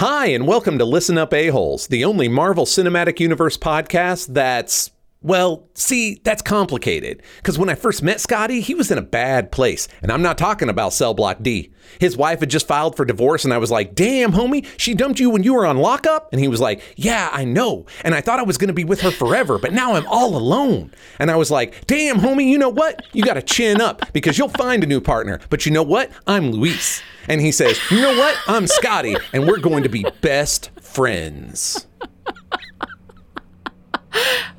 Hi, and welcome to Listen Up A-Holes, the only Marvel Cinematic Universe podcast that's, well, see, that's complicated. Because when I first met Scotty, he was in a bad place. And I'm not talking about Cell Block D. His wife had just filed for divorce, and I was like, damn, homie, she dumped you when you were on lockup? And he was like, yeah, I know. And I thought I was going to be with her forever, but now I'm all alone. And I was like, damn, homie, you know what? You got to chin up because you'll find a new partner. But you know what? I'm Luis. And he says, you know what? I'm Scotty, and we're going to be best friends.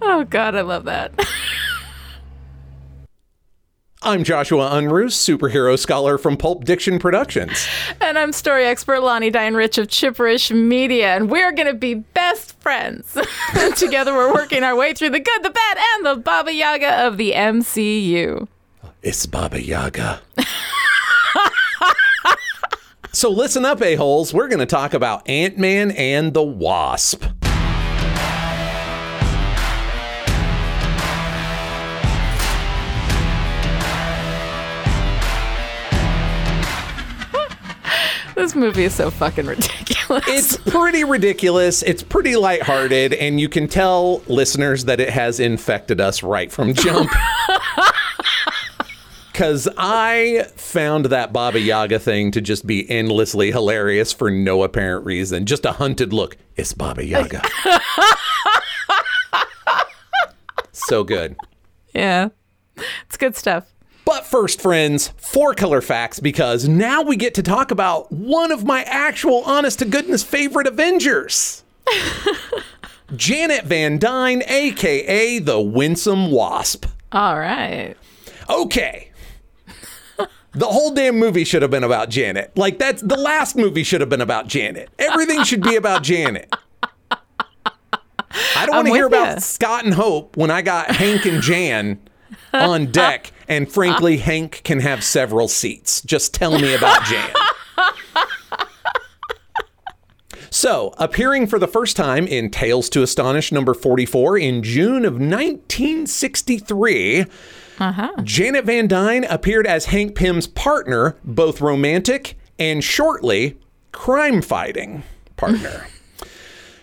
Oh God, I love that. I'm Joshua Unruh, superhero scholar from Pulp Diction Productions. and I'm story expert Lani Diane Rich of Chipperish Media, and we're gonna be best friends. Together, we're working our way through the good, the bad, and the Baba Yaga of the MCU. It's Baba Yaga. so listen up, a-holes. We're going to talk about Ant-Man and the Wasp. This movie is so fucking ridiculous. It's pretty ridiculous. It's pretty lighthearted, and you can tell listeners that it has infected us right from jump. Because I found that Baba Yaga thing to just be endlessly hilarious for no apparent reason. Just a hunted look. It's Baba Yaga. so good. yeah, it's good stuff. But first, friends, four color facts because now we get to talk about one of my actual honest to goodness favorite Avengers. Janet Van Dyne, aka the Winsome Wasp. All right. Okay. The whole damn movie should have been about Janet. Like that's the last movie should have been about Janet. Everything should be about Janet. I don't want to hear about. Scott and Hope when I got Hank and Jan on deck, and frankly, Hank can have several seats. Just tell me about Jan. So, appearing for the first time in Tales to Astonish number 44 in June of 1963, uh-huh. Janet Van Dyne appeared as Hank Pym's partner, both romantic and shortly crime fighting partner.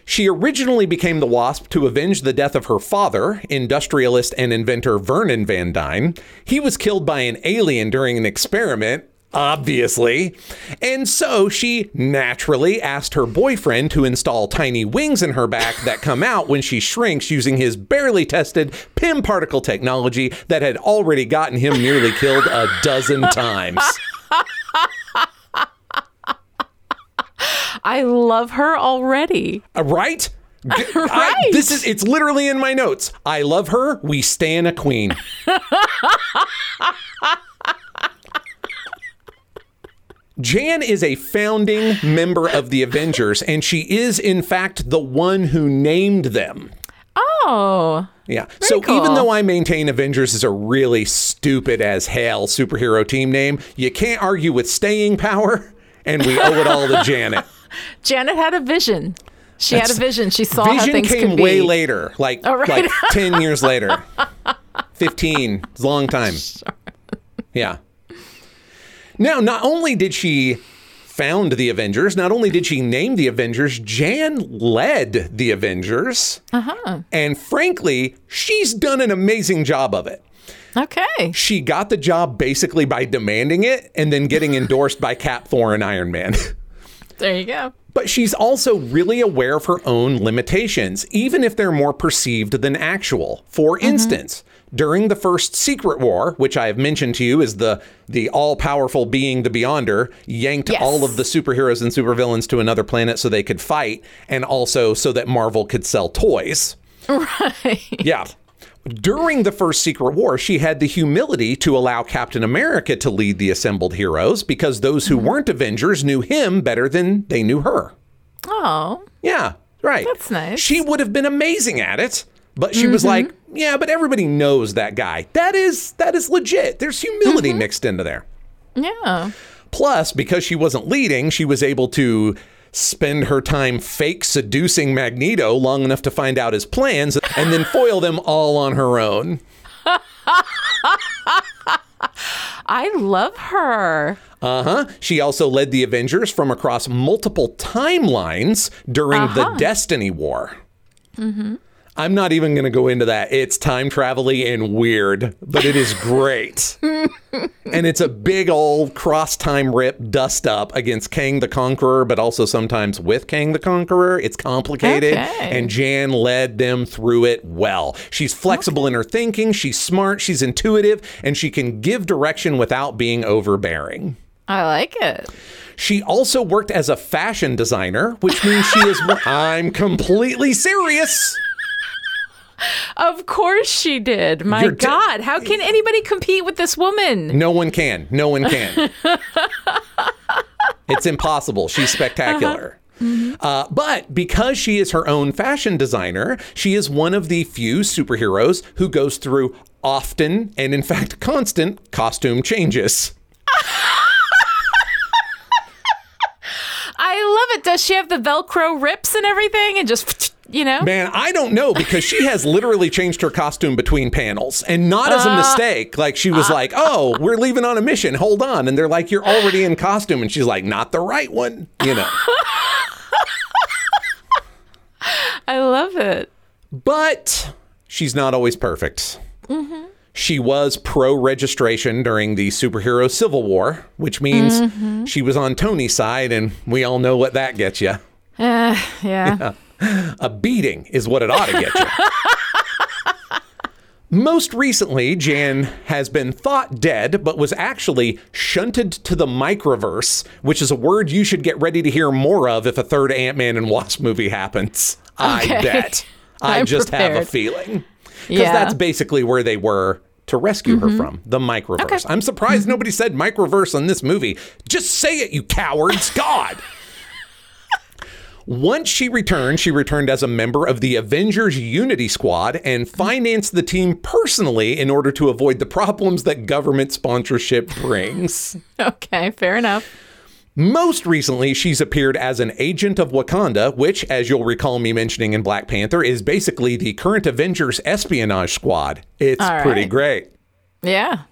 She originally became the Wasp to avenge the death of her father, industrialist and inventor Vernon Van Dyne. He was killed by an alien during an experiment, obviously. And so she naturally asked her boyfriend to install tiny wings in her back that come out when she shrinks using his barely tested Pym particle technology that had already gotten him nearly killed a dozen times. I love her already. Uh, right? G- I- Right. this is it's literally in my notes. I love her. We stan a queen. Jan is a founding member of the Avengers, and she is, in fact, the one who named them. Oh, Yeah. so cool. even though I maintain Avengers is a really stupid as hell superhero team name, you can't argue with staying power, and we owe it all to Janet. Janet had a vision. She had a vision. She saw how Vision things came could be. way later, like Oh, right. like ten years later, fifteen. It's a long time. Yeah. Now, not only did she found the Avengers, not only did she name the Avengers, Jan led the Avengers, uh-huh. and frankly, she's done an amazing job of it. Okay. She got the job basically by demanding it, and then getting endorsed by Cap, Thor, and Iron Man. There you go. But she's also really aware of her own limitations, even if they're more perceived than actual. For mm-hmm. instance, during the first Secret War, which I have mentioned to you is the the all-powerful being the Beyonder, yanked Yes. all of the superheroes and supervillains to another planet so they could fight, and also so that Marvel could sell toys. Right. Yeah. During the first Secret War, she had the humility to allow Captain America to lead the assembled heroes because those who mm-hmm. weren't Avengers knew him better than they knew her. Oh, Yeah, right. That's nice. She would have been amazing at it, but she was mm-hmm. like, "Yeah, but everybody knows that guy. That is that is legit. There's humility mm-hmm. mixed into there." yeah. Plus, because she wasn't leading, she was able to spend her time fake seducing Magneto long enough to find out his plans and then foil them all on her own. I love her. Uh huh. She also led the Avengers from across multiple timelines during the Destiny War. I'm not even going to go into that. It's time travel and weird, but it is great. and it's a big old cross time rip dust up against Kang the Conqueror, but also sometimes with Kang the Conqueror. It's complicated, Okay. and Jan led them through it well. She's flexible in her thinking, she's smart, she's intuitive, and she can give direction without being overbearing. I like it. She also worked as a fashion designer, which means she is. I'm completely serious. Of course she did. My You're t- God, how can anybody compete with this woman? No one can. No one can. it's impossible. She's spectacular. Uh, but because she is her own fashion designer, she is one of the few superheroes who goes through often and, in fact, constant costume changes. I love it. Does she have the Velcro rips and everything and just, you know? Man, I don't know because she has literally changed her costume between panels and not as a uh, mistake. Like she was uh, like, "Oh, we're leaving on a mission. Hold on." And they're like, "You're already in costume." And she's like, "Not the right one." You know. I love it. but she's not always perfect. Mm-hmm. She was pro registration during the superhero civil war, which means mm-hmm. she was on Tony's side, and we all know what that gets you. Uh, yeah. A beating is what it ought to get you. Most recently, Jan has been thought dead, but was actually shunted to the microverse, which is a word you should get ready to hear more of if a third Ant Man and Wasp movie happens. I bet. I I'm just have a feeling. Because Yeah. that's basically where they were to rescue her mm-hmm. from the microverse. Okay. I'm surprised mm-hmm. nobody said microverse in this movie. Just say it, you cowards. God. Once she returned, she returned as a member of the Avengers Unity Squad and financed the team personally in order to avoid the problems that government sponsorship brings. Okay, fair enough. Most recently, she's appeared as an agent of Wakanda, which, as you'll recall me mentioning in Black Panther, is basically the current Avengers espionage squad. It's All pretty great. Yeah.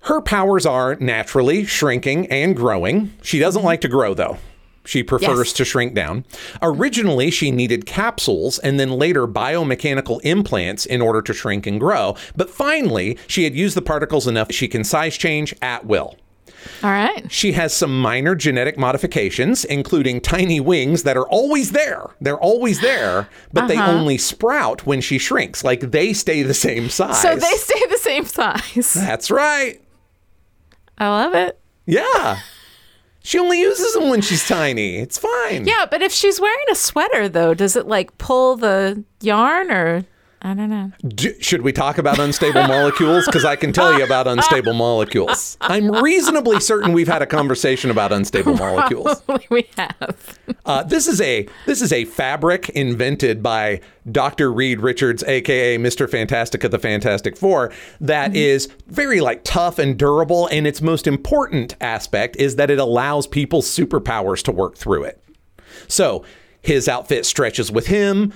Her powers are naturally shrinking and growing. She doesn't mm-hmm. like to grow, though. She prefers Yes. to shrink down. Originally, she needed capsules and then later biomechanical implants in order to shrink and grow. But finally, she had used the particles enough she can size change at will. All right. She has some minor genetic modifications, including tiny wings that are always there. They're always there, but they Uh-huh. only sprout when she shrinks. Like they stay the same size. So they stay the same size. That's right. I love it. Yeah. She only uses them when she's tiny. It's fine. Yeah, but if she's wearing a sweater, though, does it like pull the yarn or I don't know? D- should we talk about unstable molecules? Because I can tell you about unstable molecules. I'm reasonably certain we've had a conversation about unstable molecules. we have. Uh, this is a this is a fabric invented by Dr. Reed Richards, aka Mr. Fantastic of the Fantastic Four, that is very like tough and durable. And its most important aspect is that it allows people's superpowers to work through it. So his outfit stretches with him.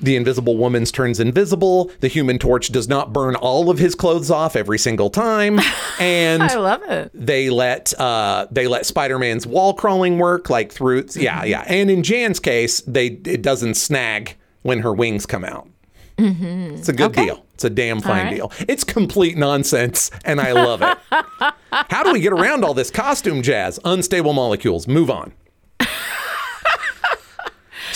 The Invisible Woman's turns invisible. The Human Torch does not burn all of his clothes off every single time, and I love it. they let uh, they let Spider-Man's wall crawling work like through yeah yeah and in Jan's case they it doesn't snag when her wings come out. It's a good Okay. deal. It's a damn fine right. deal. It's complete nonsense and I love it. How do we get around all this costume jazz? Unstable molecules. Move on.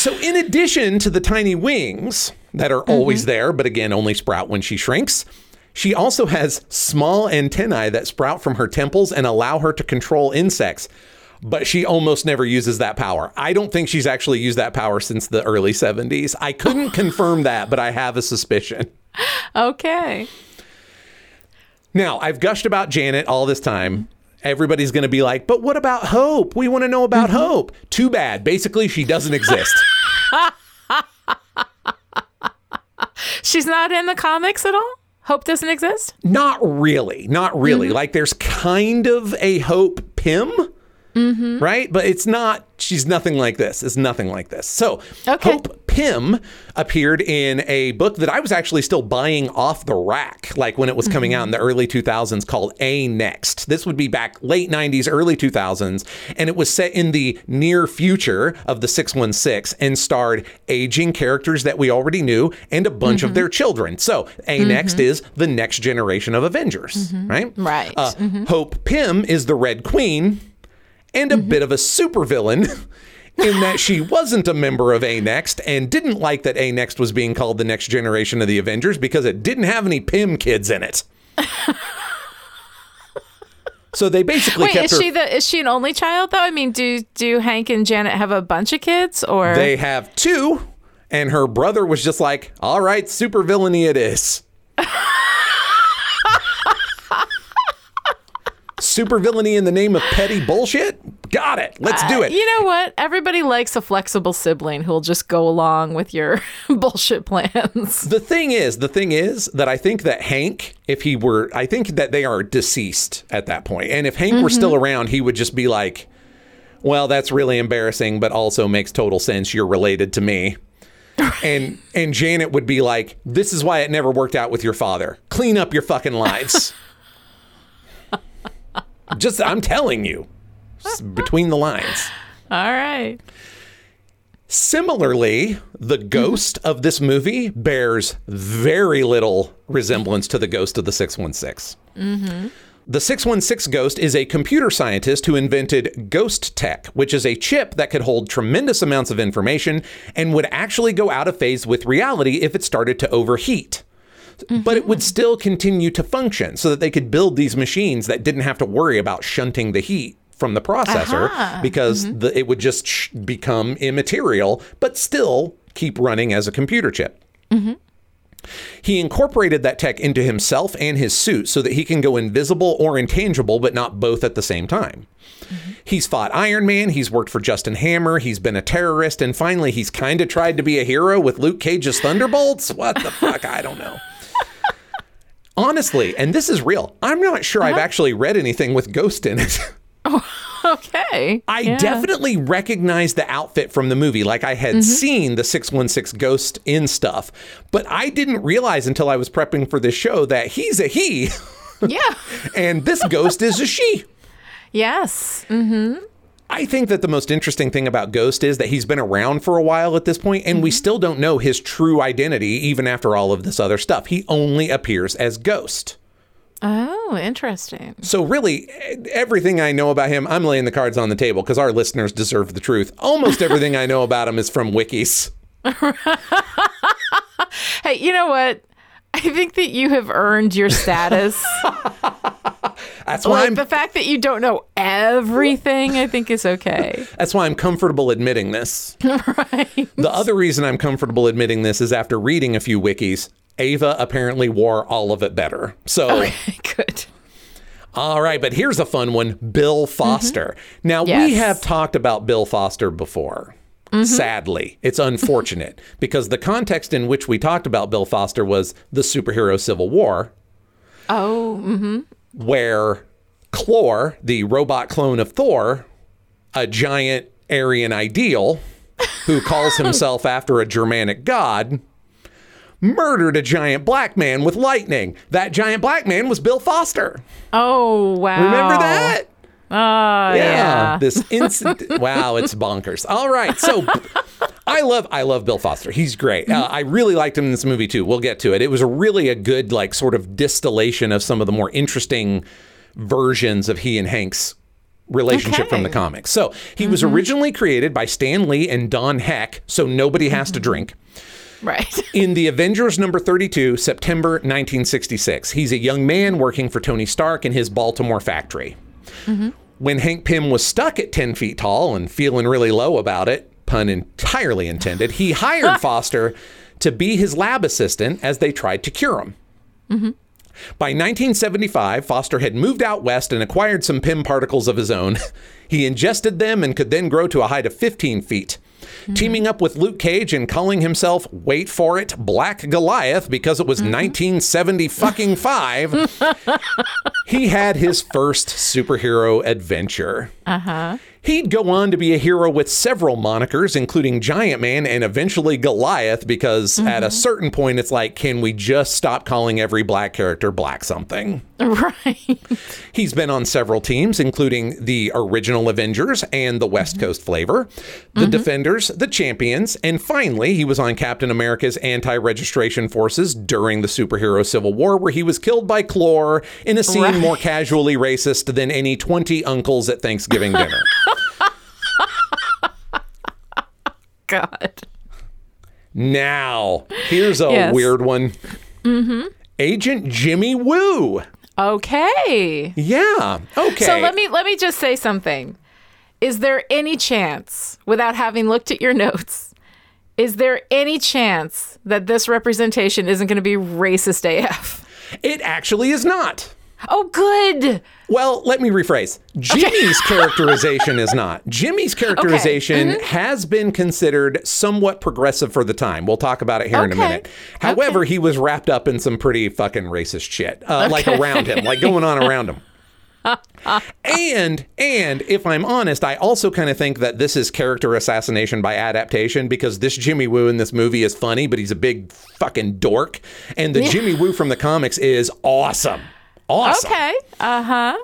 So, in addition to the tiny wings that are mm-hmm. always there, but again, only sprout when she shrinks, she also has small antennae that sprout from her temples and allow her to control insects. But she almost never uses that power. I don't think she's actually used that power since the early 70s. I couldn't confirm that, but I have a suspicion. Okay. Now, I've gushed about Janet all this time. Everybody's going to be like, but what about Hope? We want to know about mm-hmm. Hope. Too bad. Basically, she doesn't exist. She's not in the comics at all? Hope doesn't exist? Not really. Not really. Mm-hmm. Like there's kind of a Hope Pym, mm-hmm. right? But it's not. She's nothing like this. It's nothing like this. So Okay. Hope Pym appeared in a book that I was actually still buying off the rack, like when it was coming out in the mm-hmm. early 2000s, called A Next. This would be back late 90s, early 2000s, and it was set in the near future of the 616 and starred aging characters that we already knew and a bunch of mm-hmm. their children. So A mm-hmm. Next is the next generation of Avengers, right? Right. Uh, Hope Pym is the Red Queen and a bit of a supervillain in that she wasn't a member of A Next and didn't like that A Next was being called the next generation of the Avengers because it didn't have any Pym kids in it. so they basically Wait, is her. she the is she an only child though? I mean, do do Hank and Janet have a bunch of kids or they have two, and her brother was just like, "All right, supervillainy it is." Supervillainy in the name of petty bullshit? Got it. Let's do uh, it. You know what? Everybody likes a flexible sibling who'll just go along with your bullshit plans. The thing is, the thing is that I think that Hank, if he were, I think that they are deceased at that point. And if Hank were mm-hmm. still around, he would just be like, well, that's really embarrassing, but also makes total sense. You're related to me. and and Janet would be like, this is why it never worked out with your father. Clean up your fucking lives. just, I'm telling you, between the lines. All right. Similarly, the mm-hmm. ghost of this movie bears very little resemblance to the ghost of the 616. Mm-hmm. The 616 ghost is a computer scientist who invented Ghost Tech, which is a chip that could hold tremendous amounts of information and would actually go out of phase with reality if it started to overheat. But it would mm-hmm. still continue to function so that they could build these machines that didn't have to worry about shunting the heat from the processor because mm-hmm. the, it would just sh- become immaterial, but still keep running as a computer chip. Mm-hmm. He incorporated that tech into himself and his suit so that he can go invisible or intangible, but not both at the same time. He's fought Iron Man, he's worked for Justin Hammer, he's been a terrorist, and finally he's kind of tried to be a hero with Luke Cage's Thunderbolts. What the fuck? I don't know. Honestly, and this is real, I'm not sure I've uh-huh. actually read anything with Ghost in it. Oh, okay. I Yeah. definitely recognized the outfit from the movie. Like I had mm-hmm. seen the 616 ghost in stuff, but I didn't realize until I was prepping for this show that he's a he Yeah. and this ghost is a she. Yes. Mm-hmm. I think that the most interesting thing about Ghost is that he's been around for a while at this point, and we mm-hmm. still don't know his true identity even after all of this other stuff. He only appears as Ghost. Oh, interesting. So, really, everything I know about him, I'm laying the cards on the table because our listeners deserve the truth. Almost everything I know about him is from wikis. Hey, you know what? I think that you have earned your status. That's why like I'm the fact that you don't know everything, I think is okay. That's why I'm comfortable admitting this. right. The other reason I'm comfortable admitting this is after reading a few wikis, Ava apparently wore all of it better. So, Good. all right, but here's a fun one Bill mm-hmm. Foster. Now, we have talked about Bill Foster before. Sadly, it's unfortunate because the context in which we talked about Bill Foster was the superhero Civil War, Oh, mhm. where Clor, the robot clone of Thor, a giant Aryan ideal who calls himself after a Germanic god, murdered a giant black man with lightning. That giant black man was Bill Foster. oh wow. Remember that? Oh, yeah. This incident. wow, it's bonkers. All right. So I love I love Bill Foster. He's great. Mm-hmm. Uh, I really liked him in this movie too. We'll get to it. It was a really a good like sort of distillation of some of the more interesting versions of he and Hank's relationship from the comics. So he was mm-hmm. originally created by Stan Lee and Don Heck, so nobody has to mm-hmm. drink. Right. In the Avengers number 32, September 1966, he's a young man working for Tony Stark in his Baltimore factory. When Hank Pym was stuck at 10 feet tall and feeling really low about it, pun entirely intended, he hired Foster to be his lab assistant as they tried to cure him. Mm-hmm. By 1975, Foster had moved out west and acquired some Pym particles of his own. he ingested them and could then grow to a height of 15 feet. Teaming up with Luke Cage and calling himself, wait for it, Black Goliath because it was 1970 fucking 5, he had his first superhero adventure. Uh-huh. He'd go on to be a hero with several monikers, including Giant Man and eventually Goliath, because mm-hmm. at a certain point, it's like, can we just stop calling every black character black something? Right. He's been on several teams, including the original Avengers and the West mm-hmm. Coast flavor, the mm-hmm. Defenders, the Champions, and finally, he was on Captain America's anti registration forces during the superhero Civil War, where he was killed by Clor in a scene right. more casually racist than any 20 uncles at Thanksgiving dinner. God. Now, here's a yes. weird one. Mm-hmm. Agent Jimmy Woo. Okay. Yeah. Okay. So let me let me just say something. Is there any chance, without having looked at your notes, is there any chance that this representation isn't going to be racist AF? It actually is not. Oh, good. Well, let me rephrase. Jimmy's okay. characterization is not. Jimmy's characterization okay. mm-hmm. has been considered somewhat progressive for the time. We'll talk about it here okay. in a minute. However, he was wrapped up in some pretty fucking racist shit, uh, like around him, like going on around him. and and if I'm honest, I also kind of think that this is character assassination by adaptation because this Jimmy Woo in this movie is funny, but he's a big fucking dork, and the Jimmy Woo from the comics is awesome awesome. Okay. Uh huh.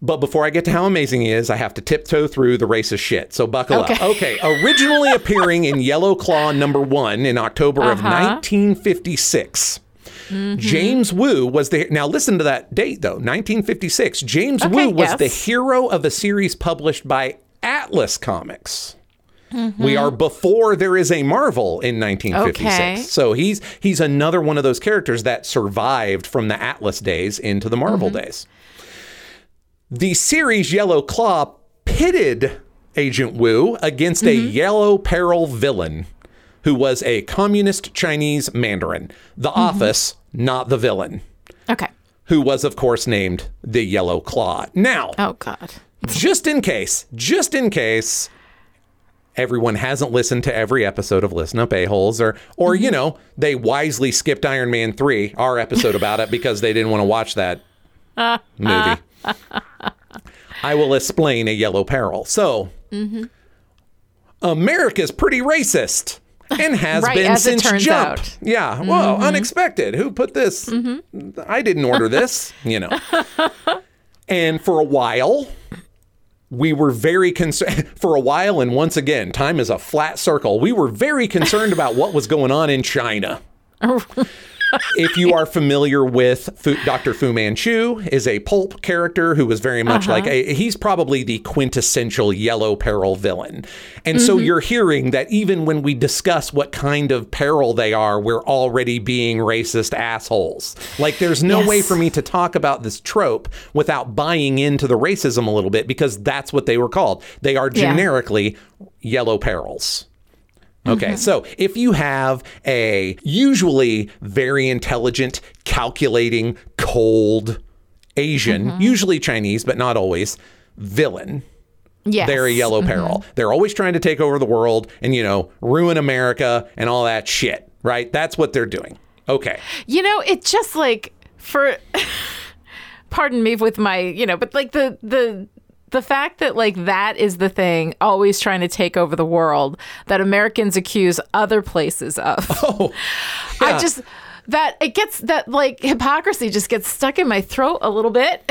But before I get to how amazing he is, I have to tiptoe through the racist shit. So buckle okay. up. Okay. Originally appearing in Yellow Claw number one in October uh-huh. of 1956. Mm-hmm. James Woo was the now listen to that date though 1956 James okay, Woo was yes. the hero of a series published by Atlas Comics. Mm-hmm. We are before there is a Marvel in 1956. Okay. So he's he's another one of those characters that survived from the Atlas days into the Marvel mm-hmm. days. The series Yellow Claw pitted Agent Woo against mm-hmm. a Yellow Peril villain who was a communist Chinese Mandarin. The mm-hmm. Office, not the villain. Okay. Who was of course named the Yellow Claw. Now, oh god. just in case, just in case everyone hasn't listened to every episode of Listen Up A-Holes or or you mm-hmm. know, they wisely skipped Iron Man 3, our episode about it because they didn't want to watch that movie. I will explain a yellow peril. So, mm-hmm. America's pretty racist and has right, been since jump. Out. Yeah. Mm-hmm. Whoa, unexpected. Who put this? Mm-hmm. I didn't order this, you know. and for a while, we were very concerned for a while, and once again, time is a flat circle. We were very concerned about what was going on in China. if you are familiar with Fu, Dr. Fu Manchu, is a pulp character who was very much uh-huh. like a, he's probably the quintessential yellow peril villain. And mm-hmm. so you're hearing that even when we discuss what kind of peril they are, we're already being racist assholes. Like there's no yes. way for me to talk about this trope without buying into the racism a little bit because that's what they were called. They are generically yeah. yellow perils. Okay, mm-hmm. so if you have a usually very intelligent, calculating, cold Asian, mm-hmm. usually Chinese, but not always, villain. Yes. They're a yellow mm-hmm. peril. They're always trying to take over the world and, you know, ruin America and all that shit, right? That's what they're doing. Okay. You know, it just like for pardon me with my, you know, but like the the the fact that like that is the thing always trying to take over the world that Americans accuse other places of. Oh, yeah. I just that it gets that like hypocrisy just gets stuck in my throat a little bit.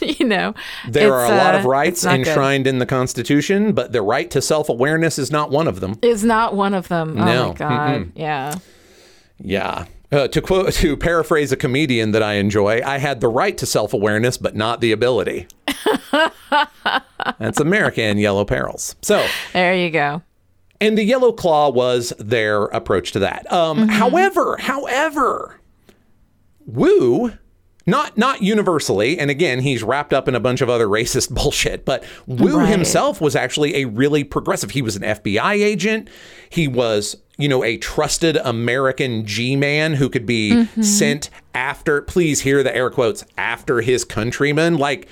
you know, there are a lot of uh, rights enshrined good. in the Constitution, but the right to self awareness is not one of them. Is not one of them. Oh no. my god. Mm-mm. Yeah. Yeah. Uh, to quote, to paraphrase a comedian that I enjoy, I had the right to self awareness, but not the ability. That's American Yellow Perils. So there you go. And the Yellow Claw was their approach to that. Um, mm-hmm. However, however, Woo not not universally and again he's wrapped up in a bunch of other racist bullshit but woo right. himself was actually a really progressive he was an fbi agent he was you know, a trusted American G man who could be mm-hmm. sent after, please hear the air quotes, after his countrymen. Like,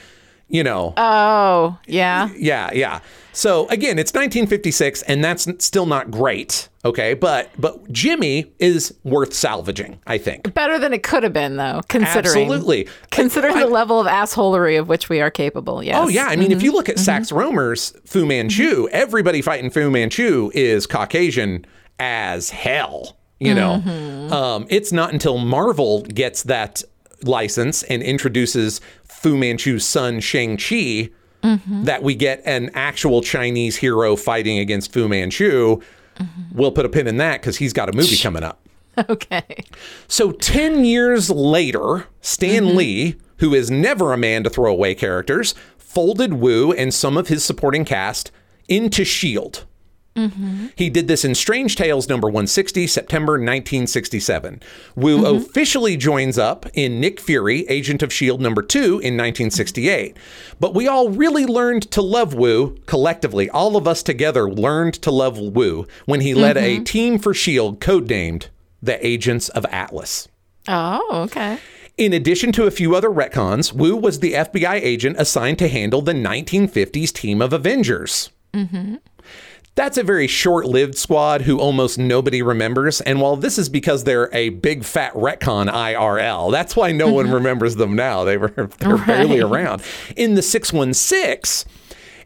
you know. Oh, yeah. Yeah, yeah. So again, it's 1956, and that's still not great. Okay, but but Jimmy is worth salvaging. I think. Better than it could have been, though, considering Absolutely. considering I- the level of assholery of which we are capable. Yes. Oh yeah, I mean, if you look at mm-hmm. Sax mm-hmm. Rohmer's Fu Manchu, mm-hmm. everybody fighting Fu Manchu is Caucasian as hell. You know, um, it's not until Marvel gets that license and introduces Fu Manchu's son Shang Chi mm-hmm. that we get an actual Chinese hero fighting against Fu Manchu. Mm-hmm. We'll put a pin in that because he's got a movie coming up. Okay. So 10 years later, Stan mm-hmm. Lee, who is never a man to throw away characters, folded Woo and some of his supporting cast into S.H.I.E.L.D. Mm-hmm. He did this in Strange Tales number 160, September 1967. Woo mm-hmm. officially joins up in Nick Fury, Agent of S.H.I.E.L.D. number 2 in 1968. But we all really learned to love Woo collectively. All of us together learned to love Woo when he led a mm-hmm. team for S.H.I.E.L.D. codenamed the Agents of Atlas. Oh, okay. In addition to a few other retcons, Woo was the FBI agent assigned to handle the 1950s team of Avengers. That's a very short lived squad who almost nobody remembers. And while this is because they're a big fat retcon IRL, that's why no one mm-hmm. remembers them now. They were they're barely around. In the 616,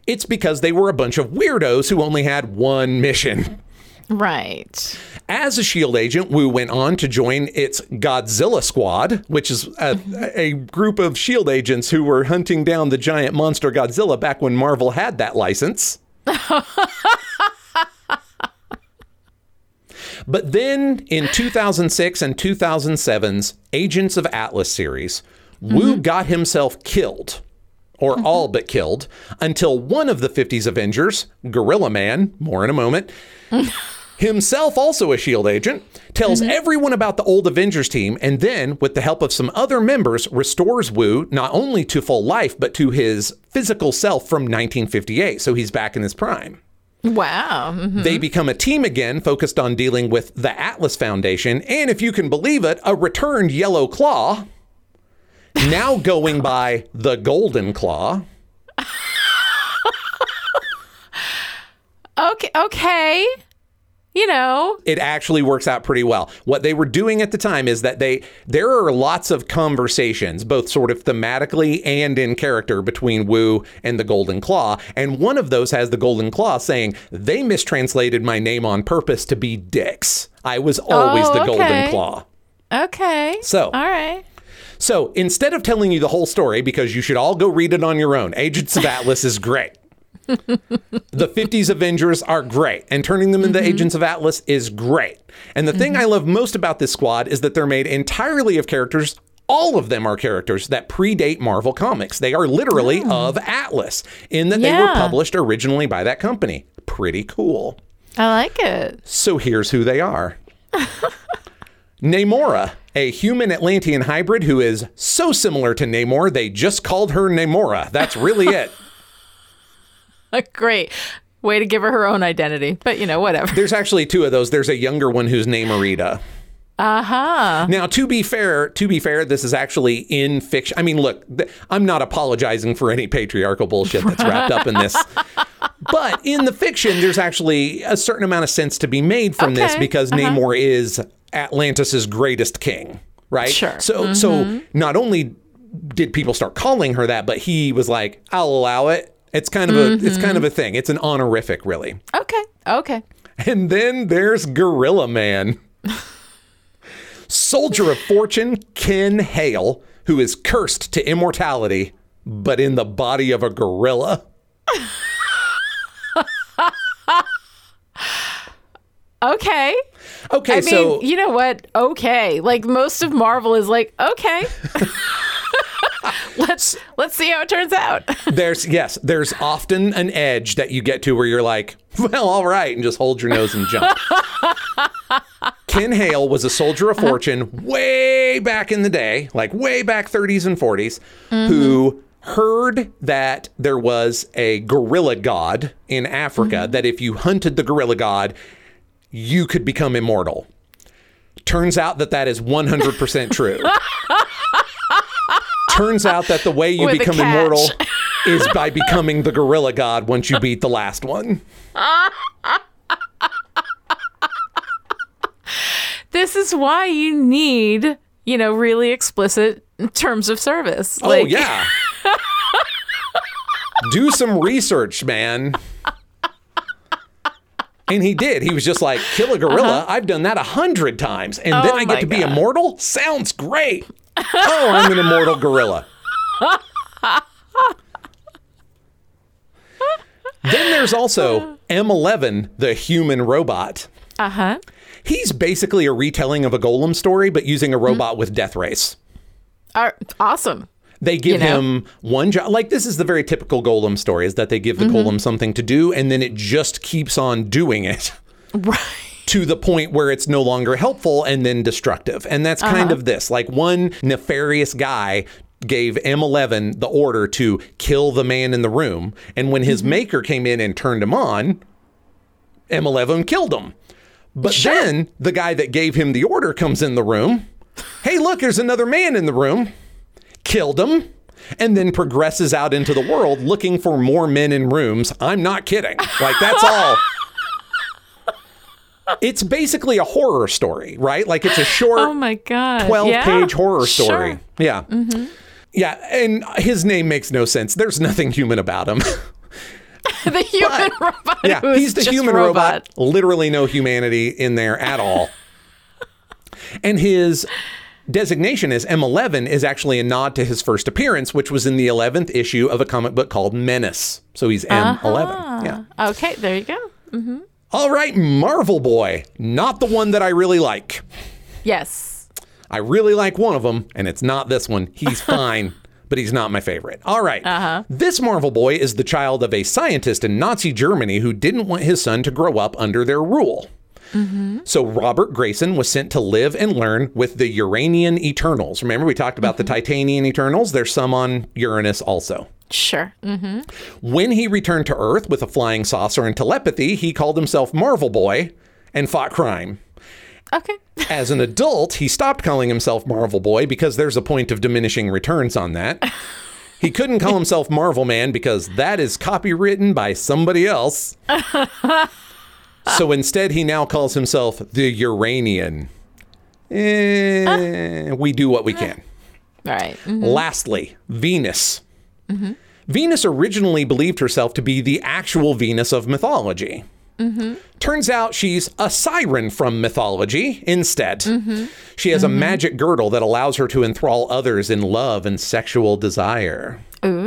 it's because they were a bunch of weirdos who only had one mission. Right. As a S.H.I.E.L.D. agent, Woo went on to join its Godzilla Squad, which is a, mm-hmm. a group of S.H.I.E.L.D. agents who were hunting down the giant monster Godzilla back when Marvel had that license. but then in 2006 and 2007's Agents of Atlas series, Woo mm-hmm. got himself killed. Or mm-hmm. all but killed, until one of the 50s Avengers, Gorilla Man, more in a moment, himself also a shield agent tells mm-hmm. everyone about the old avengers team and then with the help of some other members restores woo not only to full life but to his physical self from 1958 so he's back in his prime Wow. Mhm. they become a team again focused on dealing with the atlas foundation and if you can believe it a returned yellow claw now going by the golden claw Okay. Okay. You know. it actually works out pretty well. What they were doing at the time is that they there are lots of conversations, both sort of thematically and in character, between Woo and the Golden Claw. And one of those has the Golden Claw saying, They mistranslated my name on purpose to be Dix. I was always Oh, the Golden. Claw. Okay. So- All right. So instead of telling you the whole story, because you should all go read it on your own, Agents of Atlas is great. The 50s Avengers are great, and turning them into mm-hmm. Agents of Atlas is great. And the thing I mm-hmm. love most about this squad is that they're made entirely of characters. All of them are characters that predate Marvel Comics. They are literally of Atlas, in that they were published originally by that company. Pretty cool. I like it. So here's who they are. Namora, a human Atlantean hybrid who is so similar to Namor, they just called her Namora. That's really it. A great. Way to give her her own identity. But, you know, whatever. There's actually two of those. There's a younger one whose who's Namorita. Uh huh. Now, to be fair, to be fair, this is actually in fiction. I mean, look, th- I'm not apologizing for any patriarchal bullshit that's wrapped up in this. But in the fiction, there's actually a certain amount of sense to be made from this Okay. because Namor is Atlantis's greatest king, right? Sure. So, so not only did people start calling her that, but he was like, "I'll allow it." It's kind of a, it's kind of mm-hmm. a thing. It's an honorific, really. Okay. Okay. And then there's Gorilla Man. Soldier of Fortune, Ken Hale, who is cursed to immortality, but in the body of a gorilla. Okay. Okay, I mean, so you know what? Okay. Like most of Marvel is like, okay. let's let's see how it turns out. there's yes, there's often an edge that you get to where you're like, well, all right, and just hold your nose and jump. Ken Hale was a soldier of uh-huh. fortune way back in the day, like way back 30s and 40s, mm-hmm. who heard that there was a gorilla god in Africa, mm-hmm. that if you hunted the gorilla god, you could become immortal. Turns out that that is 100% true. Turns out that the way you With become immortal is by becoming the gorilla god once you beat the last one. this is why you need, you know, really explicit terms of service. oh, yeah. Do some research, man. And he did. He was just like, kill a gorilla. I've done that a hundred times. And then Uh-huh. Oh I get to be immortal? Sounds great. Oh, I'm an immortal gorilla. then there's also M11, the human robot. Uh huh. He's basically a retelling of a golem story, but using a robot Mm-hmm. with death race. awesome. They give You know? him one job. Like this is the very typical golem story: is that they give the Mm-hmm. golem something to do, and then it just keeps on doing it Right. To the point where it's no longer helpful and then destructive. And that's Uh-huh. kind of this. Like one nefarious guy gave M11 the order to kill the man in the room, and when Mm-hmm. his maker came in and turned him on, M11 killed him. But then the guy that gave him the order comes in the room. Hey, look, there's another man in the room. Killed him. And then progresses out into the world looking for more men in rooms. I'm not kidding. Like, that's all. It's basically a horror story, right? Like, it's a short Oh my god. 12 Yeah, page horror story. sure. Mm-hmm. Yeah. Yeah. And his name makes no sense. There's nothing human about him. the human robot. Yeah, he's the human robot. Literally no humanity in there at all. and his designation as M11 is actually a nod to his first appearance, which was in the 11th issue of a comic book called Menace. So he's M11. Yeah. Okay, there you go. All right, Marvel Boy. Not the one that I really like. Yes. I really like one of them, and it's not this one. He's fine, but he's not my favorite. All right. Uh-huh. This Marvel boy is the child of a scientist in Nazi Germany who didn't want his son to grow up under their rule. So Robert Grayson was sent to live and learn with the Uranian Eternals. Remember, we talked about the Titanian Eternals? There's some on Uranus also. Sure. Mm. When he returned to Earth with a flying saucer and telepathy, he called himself Marvel Boy and fought crime. Okay. As an adult, he stopped calling himself Marvel Boy because there's a point of diminishing returns on that. He couldn't call himself Marvel Man because that is copywritten by somebody else. so instead, he now calls himself the Uranian. Eh, we do what we can. All right. Mm. Lastly, Venus. Mm-hmm. Venus originally believed herself to be the actual Venus of mythology. Mm-hmm. Turns out she's a siren from mythology instead. Mm-hmm. She has a magic girdle that allows her to enthrall others in love and sexual desire. Ooh.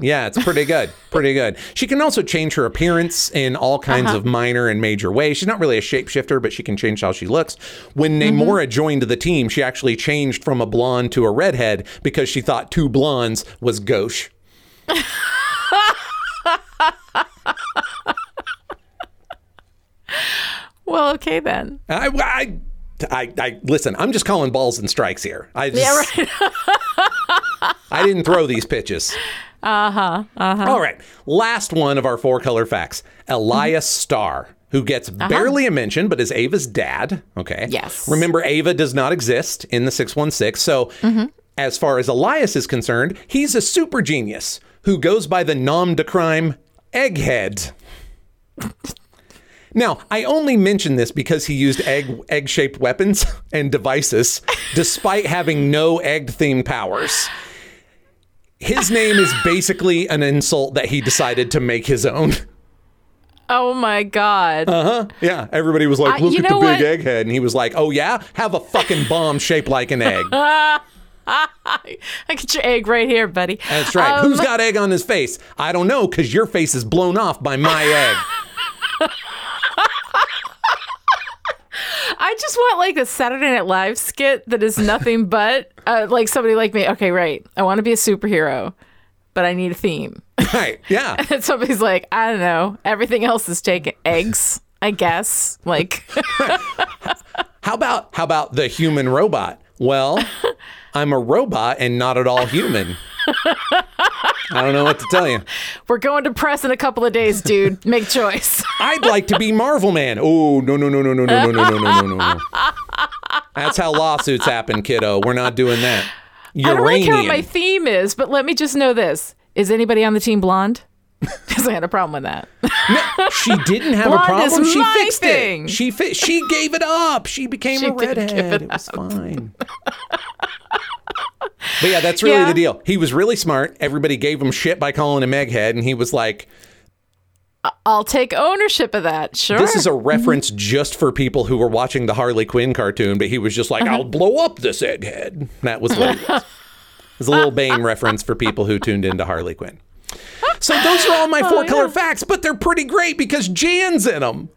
Yeah, it's pretty good. Pretty good. She can also change her appearance in all kinds uh-huh. of minor and major ways. She's not really a shapeshifter, but she can change how she looks. When mm-hmm. Namora joined the team, she actually changed from a blonde to a redhead because she thought two blondes was gauche. Well, okay then. I, I, I, I listen. I'm just calling balls and strikes here. I just, Yeah, right. I didn't throw these pitches. Uh huh. Uh huh. All right. Last one of our four color facts: Elias Starr, who gets barely a mention, but is Ava's dad. Okay. Yes. Remember, Ava does not exist in the six one six. So, as far as Elias is concerned, he's a super genius who goes by the nom de crime Egghead. Now, I only mention this because he used egg egg shaped weapons and devices, despite having no egg themed powers. His name is basically an insult that he decided to make his own. Oh my god. Uh-huh. Yeah, everybody was like, I- "Look at the know big what? egghead," and he was like, "Oh yeah, have a fucking bomb shaped like an egg." I get your egg right here, buddy. That's right. Um, Who's got egg on his face? I don't know, because your face is blown off by my egg. I just want like a Saturday Night Live skit that is nothing but uh, like somebody like me. Okay, right. I want to be a superhero, but I need a theme. right? Yeah. And somebody's like, I don't know. Everything else is taken. Eggs, I guess. Like, How about how about the human robot? Well, I'm a robot and not at all human. I don't know what to tell you. we're going to press in a couple of days, dude. Make choice. I'd like to be Marvel Man. Oh, no, no, no, no, no, no, no, no, no, no, no, no. That's how lawsuits happen, kiddo. We're not doing that. I don't really care what my theme is, but let me just know this. Is anybody on the team blonde? Because I had a problem with that. No, she didn't have Blonde a problem. is She my fixed thing. it. She fi- she gave it up. She became She a redhead. it It, was fine. But yeah, that's really Yeah. the deal. He was really smart. Everybody gave him shit by calling him Egghead, and he was like, I'll take ownership of that. Sure. "This is a reference just for people who were watching the Harley Quinn cartoon." But he was just like, "I'll uh-huh. blow up this Egghead." That was what was. It was a little Bane reference for people who tuned into Harley Quinn. So those are all my oh, four color facts, but they're pretty great because Jan's in them.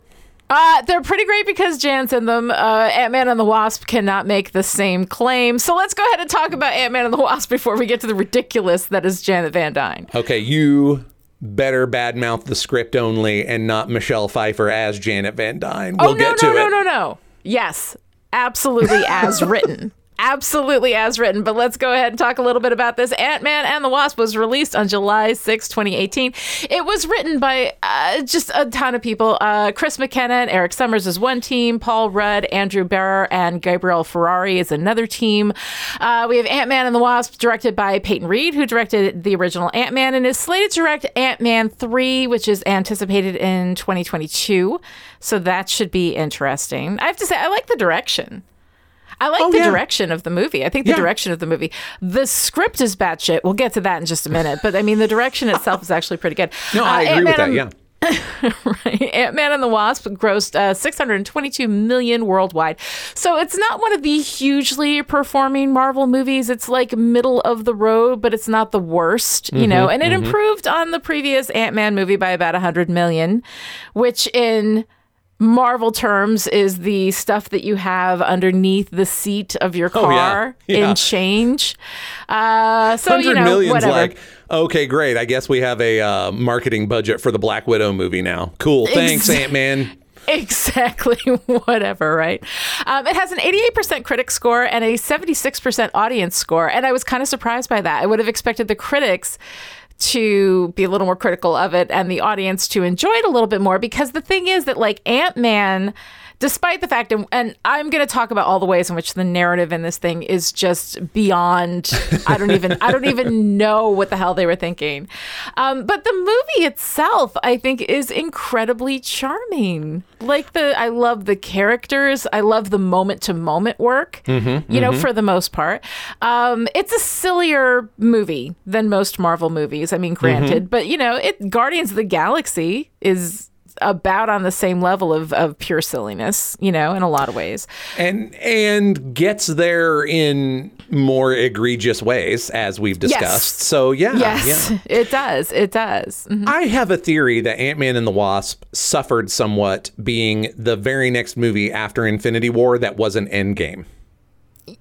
Uh, they're pretty great because Jan's in them. Uh, Ant Man and the Wasp cannot make the same claim. So let's go ahead and talk about Ant Man and the Wasp before we get to the ridiculous that is Janet Van Dyne. Okay, you better badmouth the script only and not Michelle Pfeiffer as Janet Van Dyne. We'll oh, no, get to it. no, no, no, no. Yes, absolutely as written. Absolutely as written. But let's go ahead and talk a little bit about this. Ant Man and the Wasp was released on July 6, 2018. It was written by uh, just a ton of people. Uh, Chris McKenna and Erik Sommers is one team, Paul Rudd, Andrew Barrer, and Gabriel Ferrari is another team. Uh, we have Ant Man and the Wasp, directed by Peyton Reed, who directed the original Ant Man and is slated to direct Ant Man 3, which is anticipated in 2022. So that should be interesting. I have to say, I like the direction. I like Oh, the yeah. direction of the movie. I think the Yeah. direction of the movie. The script is batshit. We'll get to that in just a minute. But I mean, the direction itself is actually pretty good. No, I Uh, agree with that. Ant-Man Yeah. right. Ant Man and the Wasp grossed uh, 622 million worldwide. So it's not one of the hugely performing Marvel movies. It's like middle of the road, but it's not the worst, you know. And it improved on the previous Ant Man movie by about 100 million, which in Marvel terms is the stuff that you have underneath the seat of your Oh, yeah. car Yeah. in change. Uh, so you know, million's whatever. like, okay, great. I guess we have a uh, marketing budget for the Black Widow movie now. Cool. Thanks, Ant Man. Exactly, whatever, right? Um, it has an 88% critic score and a 76% audience score. And I was kind of surprised by that. I would have expected the critics to be a little more critical of it and the audience to enjoy it a little bit more because the thing is that, like, Ant Man. Despite the fact, and, and I'm going to talk about all the ways in which the narrative in this thing is just beyond. I don't even. I don't even know what the hell they were thinking. Um, but the movie itself, I think, is incredibly charming. Like the, I love the characters. I love the moment to moment work. you know, for the most part, um, it's a sillier movie than most Marvel movies. I mean, granted, but you know, it Guardians of the Galaxy is about on the same level of, of pure silliness, you know, in a lot of ways. And and gets there in more egregious ways, as we've discussed. Yes. So yeah, Yes, yeah. it does. It does. Mhm. I have a theory that Ant Man and the Wasp suffered somewhat being the very next movie after Infinity War that wasn't Endgame.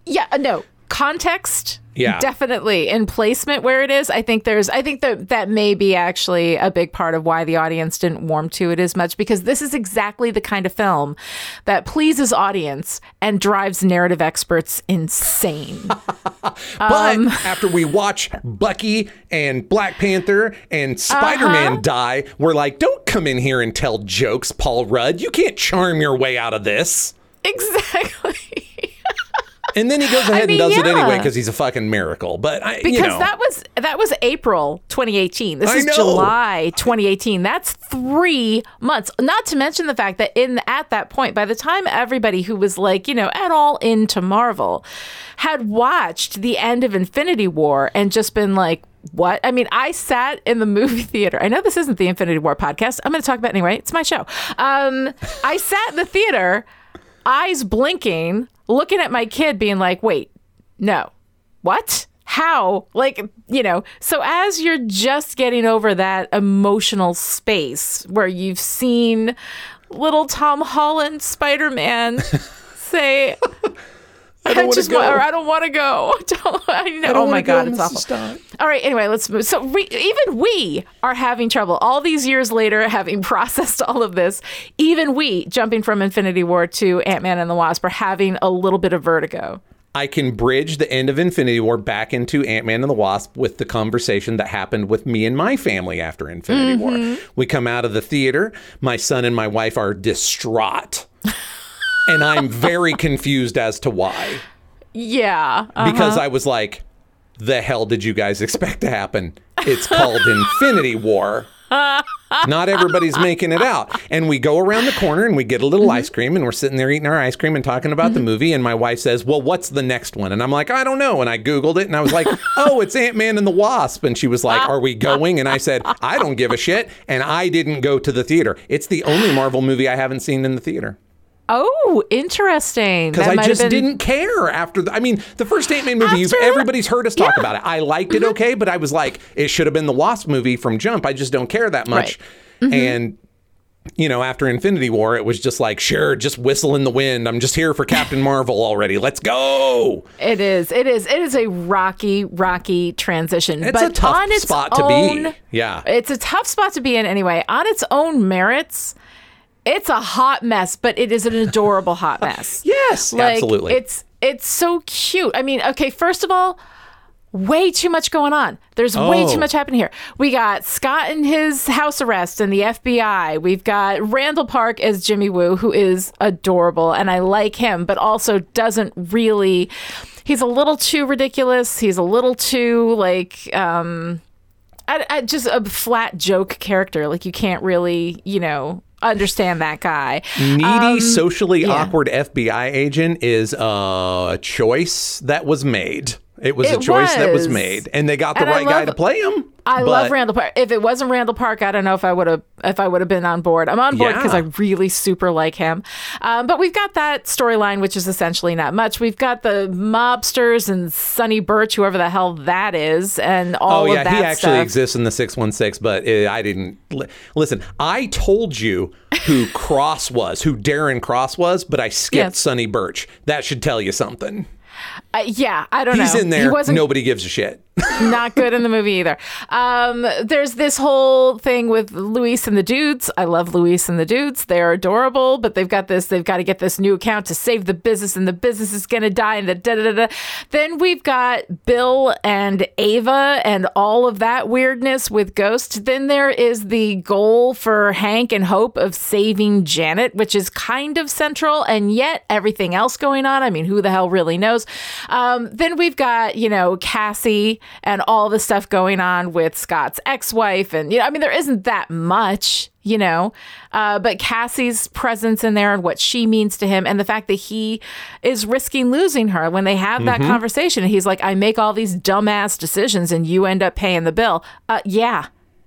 Yeah, uh, no. Context, Yeah. definitely. And placement where it is, I think there's, I think that that may be actually a big part of why the audience didn't warm to it as much because this is exactly the kind of film that pleases audience and drives narrative experts insane. But Um, after we watch Bucky and Black Panther and Spider Man Uh-huh. die, we're like, don't come in here and tell jokes, Paul Rudd. You can't charm your way out of this. exactly. And then he goes ahead mean, and does it anyway because he's a fucking miracle. But I, Because you know, that was that was April 2018. This I is know. July 2018. That's 3 months. Not to mention the fact that in at that point by the time everybody who was like, you know, at all into Marvel had watched the end of Infinity War and just been like what? I mean, I sat in the movie theater. I know this isn't the Infinity War podcast. I'm going to talk about it anyway. It's my show. Um, I sat in the theater, eyes blinking, looking at my kid, being like, wait, no, what? How? Like, you know, so as you're just getting over that emotional space where you've seen little Tom Holland Spider Man say, I, don't wanna just go. want, or I don't want to go. Don't, I know. oh my God, it's awful. All right, anyway, let's move. So we, even we are having trouble. All these years later, having processed all of this, even we, jumping from Infinity War to Ant Man and the Wasp, are having a little bit of vertigo. I can bridge the end of Infinity War back into Ant Man and the Wasp with the conversation that happened with me and my family after Infinity War. Mm-hmm. We come out of the theater. My son and my wife are distraught. and I'm very confused as to why. Yeah. uh, Because I was like, the hell did you guys expect to happen? It's called Infinity War. Not everybody's making it out. And we go around the corner and we get a little ice cream and we're sitting there eating our ice cream and talking about the movie. And my wife says, Well, what's the next one? And I'm like, I don't know. And I Googled it and I was like, Oh, it's Ant Man and the Wasp. And she was like, Are we going? And I said, I don't give a shit. And I didn't go to the theater. It's the only Marvel movie I haven't seen in the theater. Oh, interesting. Because I just been... didn't care after. The, I mean, the first Ant Man movie, after... everybody's heard us talk yeah. about it. I liked it mm-hmm. okay, but I was like, it should have been the Wasp movie from Jump. I just don't care that much. Right. Mm-hmm. And you know, after Infinity War, it was just like, sure, just whistle in the wind. I'm just here for Captain Marvel already. Let's go. It is. It is. It is a rocky, rocky transition. It's but a tough on its spot own, to be. Yeah. It's a tough spot to be in anyway. On its own merits, it's a hot mess, but it is an adorable hot mess. yes, like, absolutely. It's it's so cute. I mean, okay, first of all, way too much going on. There's oh. way too oh. much happening here. We got Scott in his house arrest and the FBI. We've got Randall Park as Jimmy Woo, who is adorable, and I like him, but also doesn't really. He's a little too ridiculous. He's a little too like. um I, I, just a flat joke character. Like you can't really, you know, understand that guy. Needy, um, socially yeah. awkward FBI agent is a choice that was made. It was it a choice was. that was made, and they got the and right love, guy to play him. I but, love Randall Park. If it wasn't Randall Park, I don't know if I would have if I would have been on board. I'm on board because yeah. I really super like him. Um, but we've got that storyline, which is essentially not much. We've got the mobsters and Sonny Burch, whoever the hell that is, and all oh, yeah. He actually stuff. exists in the six one six, but it, I didn't listen. I told you who Cross was, who Darren Cross was, but I skipped yes. Sonny Burch. That should tell you something. Uh, yeah, I don't He's know. He's in there. He wasn't, Nobody gives a shit. not good in the movie either. Um, there's this whole thing with Luis and the dudes. I love Luis and the dudes. They're adorable, but they've got this. They've got to get this new account to save the business, and the business is going to die. And the da da da. Then we've got Bill and Ava and all of that weirdness with Ghost. Then there is the goal for Hank and Hope of saving Janet, which is kind of central, and yet everything else going on. I mean, who the hell really knows? Um, then we've got you know Cassie and all the stuff going on with Scott's ex-wife, and you know, I mean, there isn't that much, you know, uh, but Cassie's presence in there and what she means to him, and the fact that he is risking losing her when they have that mm-hmm. conversation. He's like, "I make all these dumbass decisions, and you end up paying the bill." Uh, yeah,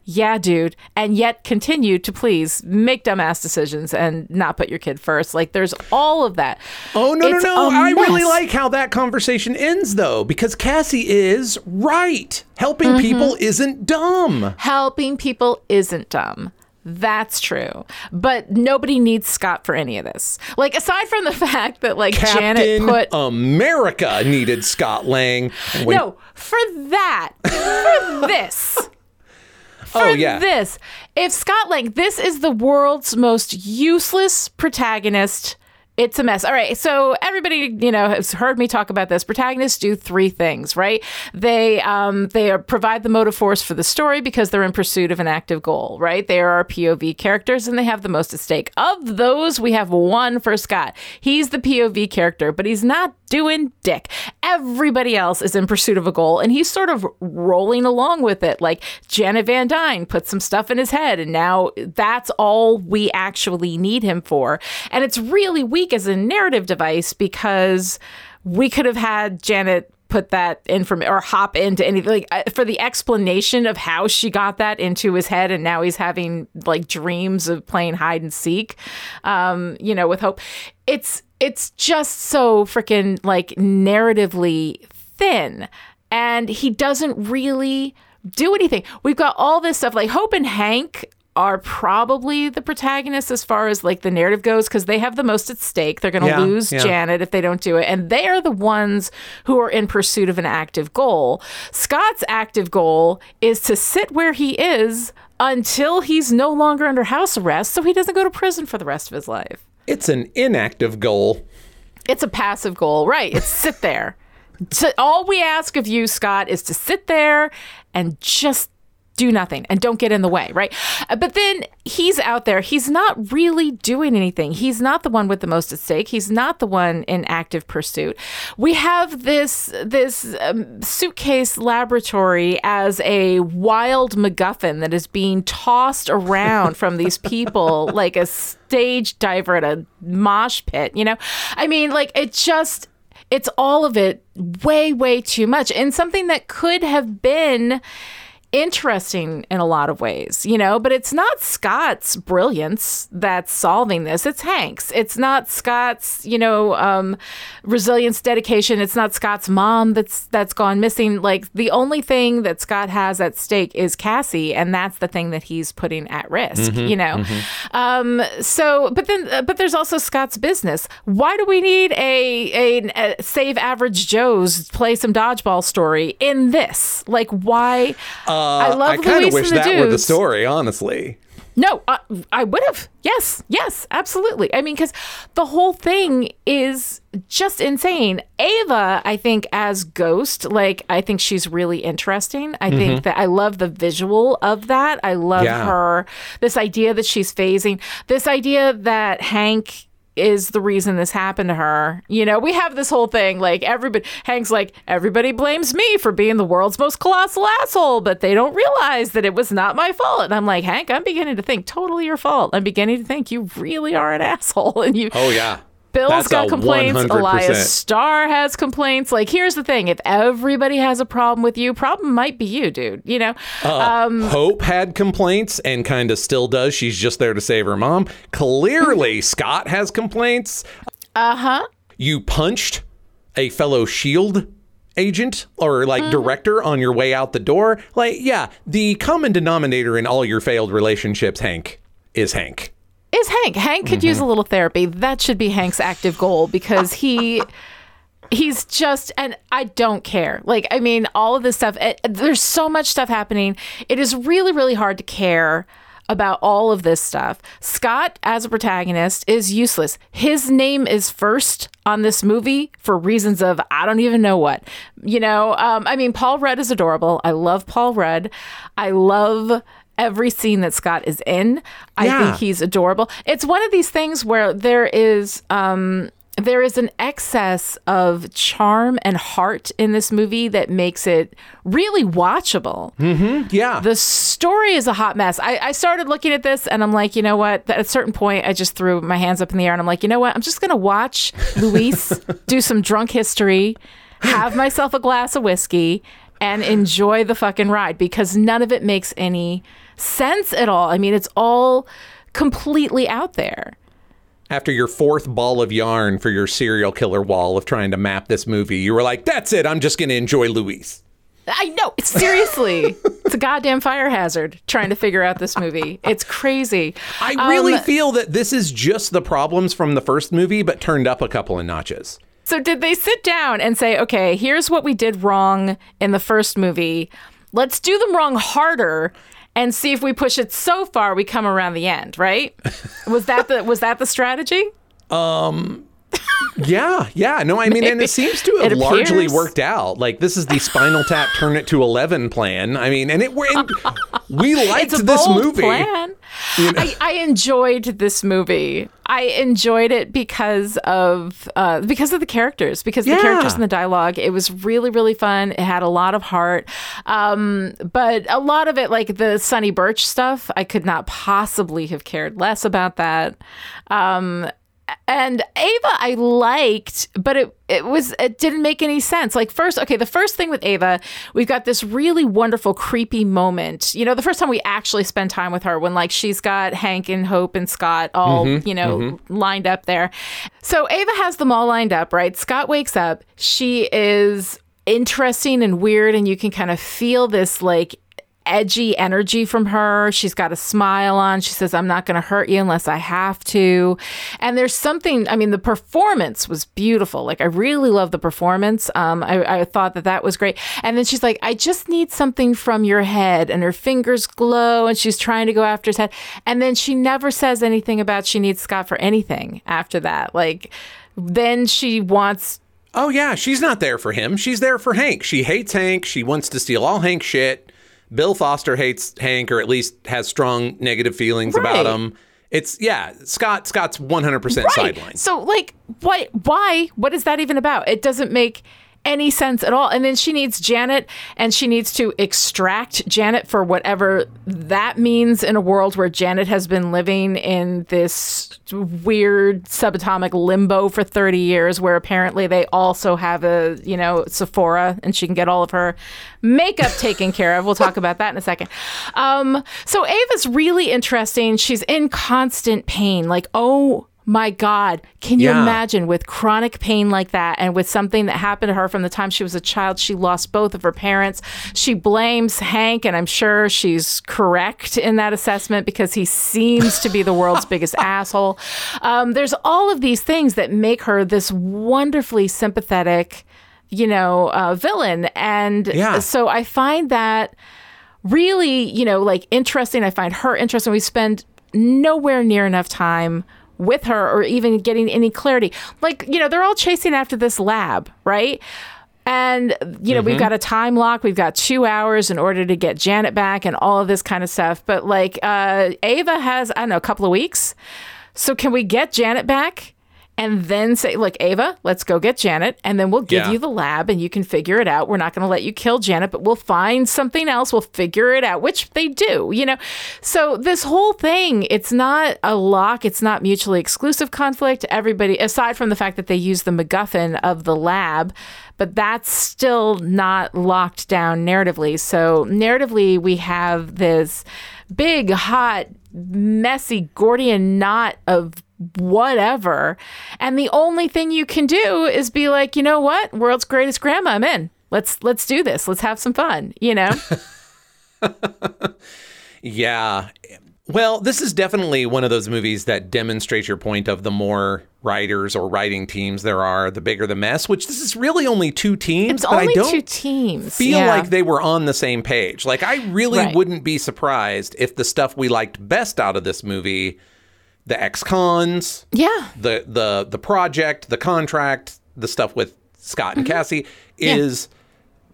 yeah, dude, and yet continue to please make dumbass decisions and not put your kid first. Like there's all of that. Oh no, it's no, no! I really like how that conversation ends though, because Cassie is right. Helping mm-hmm. people isn't dumb. Helping people isn't dumb. That's true. But nobody needs Scott for any of this. Like aside from the fact that like Captain Janet put America needed Scott Lang. When... No, for that. For this for oh, yeah. this. If Scott Lang, this is the world's most useless protagonist it's a mess. All right. So everybody, you know, has heard me talk about this. Protagonists do three things, right? They um, they are, provide the motive force for the story because they're in pursuit of an active goal, right? They are our POV characters and they have the most at stake. Of those, we have one for Scott. He's the POV character, but he's not doing dick. Everybody else is in pursuit of a goal and he's sort of rolling along with it. Like Janet Van Dyne put some stuff in his head and now that's all we actually need him for. And it's really weak as a narrative device because we could have had Janet put that information or hop into anything like uh, for the explanation of how she got that into his head and now he's having like dreams of playing hide and seek um you know with hope it's it's just so freaking like narratively thin and he doesn't really do anything. We've got all this stuff like Hope and Hank are probably the protagonists as far as like the narrative goes because they have the most at stake. They're going to yeah, lose yeah. Janet if they don't do it. And they are the ones who are in pursuit of an active goal. Scott's active goal is to sit where he is until he's no longer under house arrest so he doesn't go to prison for the rest of his life. It's an inactive goal. It's a passive goal, right? It's sit there. So all we ask of you, Scott, is to sit there and just do nothing and don't get in the way, right? Uh, But then he's out there. He's not really doing anything. He's not the one with the most at stake. He's not the one in active pursuit. We have this this um, suitcase laboratory as a wild MacGuffin that is being tossed around from these people like a stage diver at a mosh pit. You know, I mean, like it just. It's all of it way, way too much. And something that could have been interesting in a lot of ways, you know, but it's not Scott's brilliance that's solving this. It's Hank's. It's not Scott's, you know, um, resilience, dedication. It's not Scott's mom that's that's gone missing. Like the only thing that Scott has at stake is Cassie, and that's the thing that he's putting at risk, you know. Um, so, but then, uh, but there's also Scott's business. Why do we need a, a, a save average Joe's play some dodgeball story in this? Like, why? I love I kind of wish that were the story, honestly. No, uh, I would have. Yes, yes, absolutely. I mean, because the whole thing is just insane. Ava, I think, as Ghost, like, I think she's really interesting. I think that I love the visual of that. I love Yeah. her, this idea that she's phasing, this idea that Hank is the reason this happened to her. You know, we have this whole thing like everybody Hank's like everybody blames me for being the world's most colossal asshole, but they don't realize that it was not my fault. And I'm like, Hank, I'm beginning to think totally your fault. I'm beginning to think you really are an asshole and you Oh yeah. Bill's That's got complaints. 100%. Elias Starr has complaints. Like, here's the thing: if everybody has a problem with you, problem might be you, dude. You know, um, Hope had complaints and kind of still does. She's just there to save her mom. Clearly, Scott has complaints. uh huh. You punched a fellow Shield agent or like director on your way out the door. Like, yeah, the common denominator in all your failed relationships, Hank, is Hank. Is Hank? Hank could use a little therapy. That should be Hank's active goal because he. He's just, and I don't care. Like, I mean, all of this stuff, it, there's so much stuff happening. It is really, really hard to care about all of this stuff. Scott, as a protagonist, is useless. His name is first on this movie for reasons of I don't even know what. You know, um, I mean, Paul Rudd is adorable. I love Paul Rudd. I love every scene that Scott is in. I Yeah. think he's adorable. It's one of these things where there is um there is an excess of charm and heart in this movie that makes it really watchable. Yeah. The story is a hot mess. I, I started looking at this and I'm like, you know what? At a certain point, I just threw my hands up in the air and I'm like, you know what? I'm just going to watch Luis do some drunk history, have myself a glass of whiskey, and enjoy the fucking ride because none of it makes any sense at all. I mean, it's all completely out there. After your fourth ball of yarn for your serial killer wall of trying to map this movie, you were like, that's it. I'm just going to enjoy Luis. I know. Seriously. it's a goddamn fire hazard trying to figure out this movie. It's crazy. I really Um, feel that this is just the problems from the first movie, but turned up a couple of notches. So did they sit down and say, okay, here's what we did wrong in the first movie. Let's do them wrong harder and see if we push it so far we come around the end, right? Was that the was that the strategy? Um, Yeah, yeah. No, I mean, and it seems to have largely worked out. Like this is the Spinal Tap turn it to eleven plan. I mean, and it and we liked this movie. plan. I, I enjoyed this movie. I enjoyed it because of uh, because of the characters, because the characters and the dialogue. It was really really fun. It had a lot of heart, um, but a lot of it, like the Sonny Burch stuff, I could not possibly have cared less about that. Um, and Ava I liked, but it it was it didn't make any sense. Like first, okay, the first thing with Ava, we've got this really wonderful creepy moment. You know, the first time we actually spend time with her when like she's got Hank and Hope and Scott all, mm-hmm, you know, mm-hmm. lined up there. So Ava has them all lined up, right? Scott wakes up. She is interesting and weird and you can kind of feel this like edgy energy from her. She's got a smile on. She says, I'm not going to hurt you unless I have to. And there's something, I mean, the performance was beautiful. Like, I really love the performance. Um, I, I thought that that was great. And then she's like, I just need something from your head. And her fingers glow and she's trying to go after his head. And then she never says anything about she needs Scott for anything after that. Like, then she wants Oh yeah, she's not there for him. She's there for Hank. She hates Hank. She wants to steal all Hank's shit. Bill Foster hates Hank, or at least has strong negative feelings about him. It's yeah, Scott. Scott's one hundred percent sideline. So like what why what is that even about? It doesn't make any sense at all. And then she needs Janet and she needs to extract Janet for whatever that means in a world where Janet has been living in this weird subatomic limbo for 30 years where apparently they also have a, you know, Sephora and she can get all of her makeup taken care of. We'll talk about that in a second. Um, so Ava's really interesting. She's in constant pain. Like, oh my God, can you Yeah. imagine with chronic pain like that and with something that happened to her from the time she was a child? She lost both of her parents. She blames Hank, and I'm sure she's correct in that assessment because he seems to be the world's biggest asshole. Um, there's all of these things that make her this wonderfully sympathetic, you know, uh, villain. And Yeah. so I find that really, you know, like interesting. I find her interesting. We spend nowhere near enough time with her or even getting any clarity. Like, you know, they're all chasing after this lab, right? And, you know, we've got a time lock. We've got two hours in order to get Janet back and all of this kind of stuff. But, like, uh, Ava has, I don't know, a couple of weeks. So, can we get Janet back? And then say, look, Ava, let's go get Janet, and then we'll give Yeah. you the lab and you can figure it out. We're not going to let you kill Janet, but we'll find something else. We'll figure it out, which they do, you know? So this whole thing, it's not a lock, it's not mutually exclusive conflict. Everybody, aside from the fact that they use the MacGuffin of the lab, but that's still not locked down narratively. So narratively, we have this big, hot, messy Gordian knot of whatever. And the only thing you can do is be like, you know what? World's greatest grandma, I'm in. Let's let's do this. Let's have some fun, you know? Yeah. Well, this is definitely one of those movies that demonstrates your point of the more writers or writing teams there are, the bigger the mess, which this is really only two teams, It's but I only don't two teams. feel yeah. like they were on the same page. Like I really Right. wouldn't be surprised if the stuff we liked best out of this movie, the ex-cons, Yeah. the the the project, the contract, the stuff with Scott and Cassie is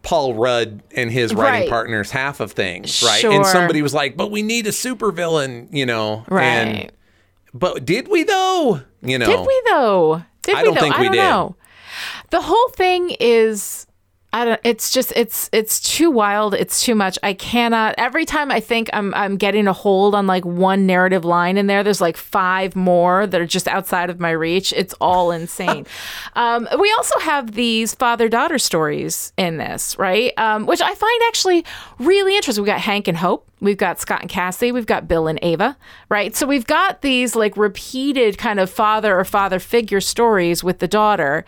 Paul Rudd and his writing Mm-hmm. Right. partners half of things, right? Sure. And somebody was like, "But we need a supervillain," you know. Right. And, but did we though? You know. Did we though? Did I we don't though? think I we don't did. know. The whole thing is I don't it's just it's it's too wild, it's too much. I cannot every time I think I'm I'm getting a hold on like one narrative line in there, there's like five more that are just outside of my reach. It's all insane. um, we also have these father-daughter stories in this, right? Um, which I find actually really interesting. We got Hank and Hope. We've got Scott and Cassie. We've got Bill and Ava, right? So we've got these like repeated kind of father or father figure stories with the daughter.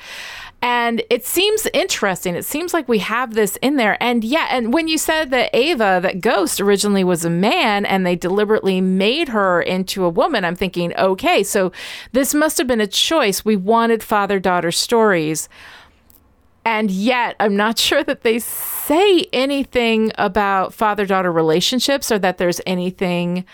And it seems interesting. It seems like we have this in there. And yeah, and when you said that Ava, that ghost, originally was a man and they deliberately made her into a woman, I'm thinking, okay, so this must have been a choice. We wanted father daughter stories. And yet, I'm not sure that they say anything about father daughter relationships or that there's anything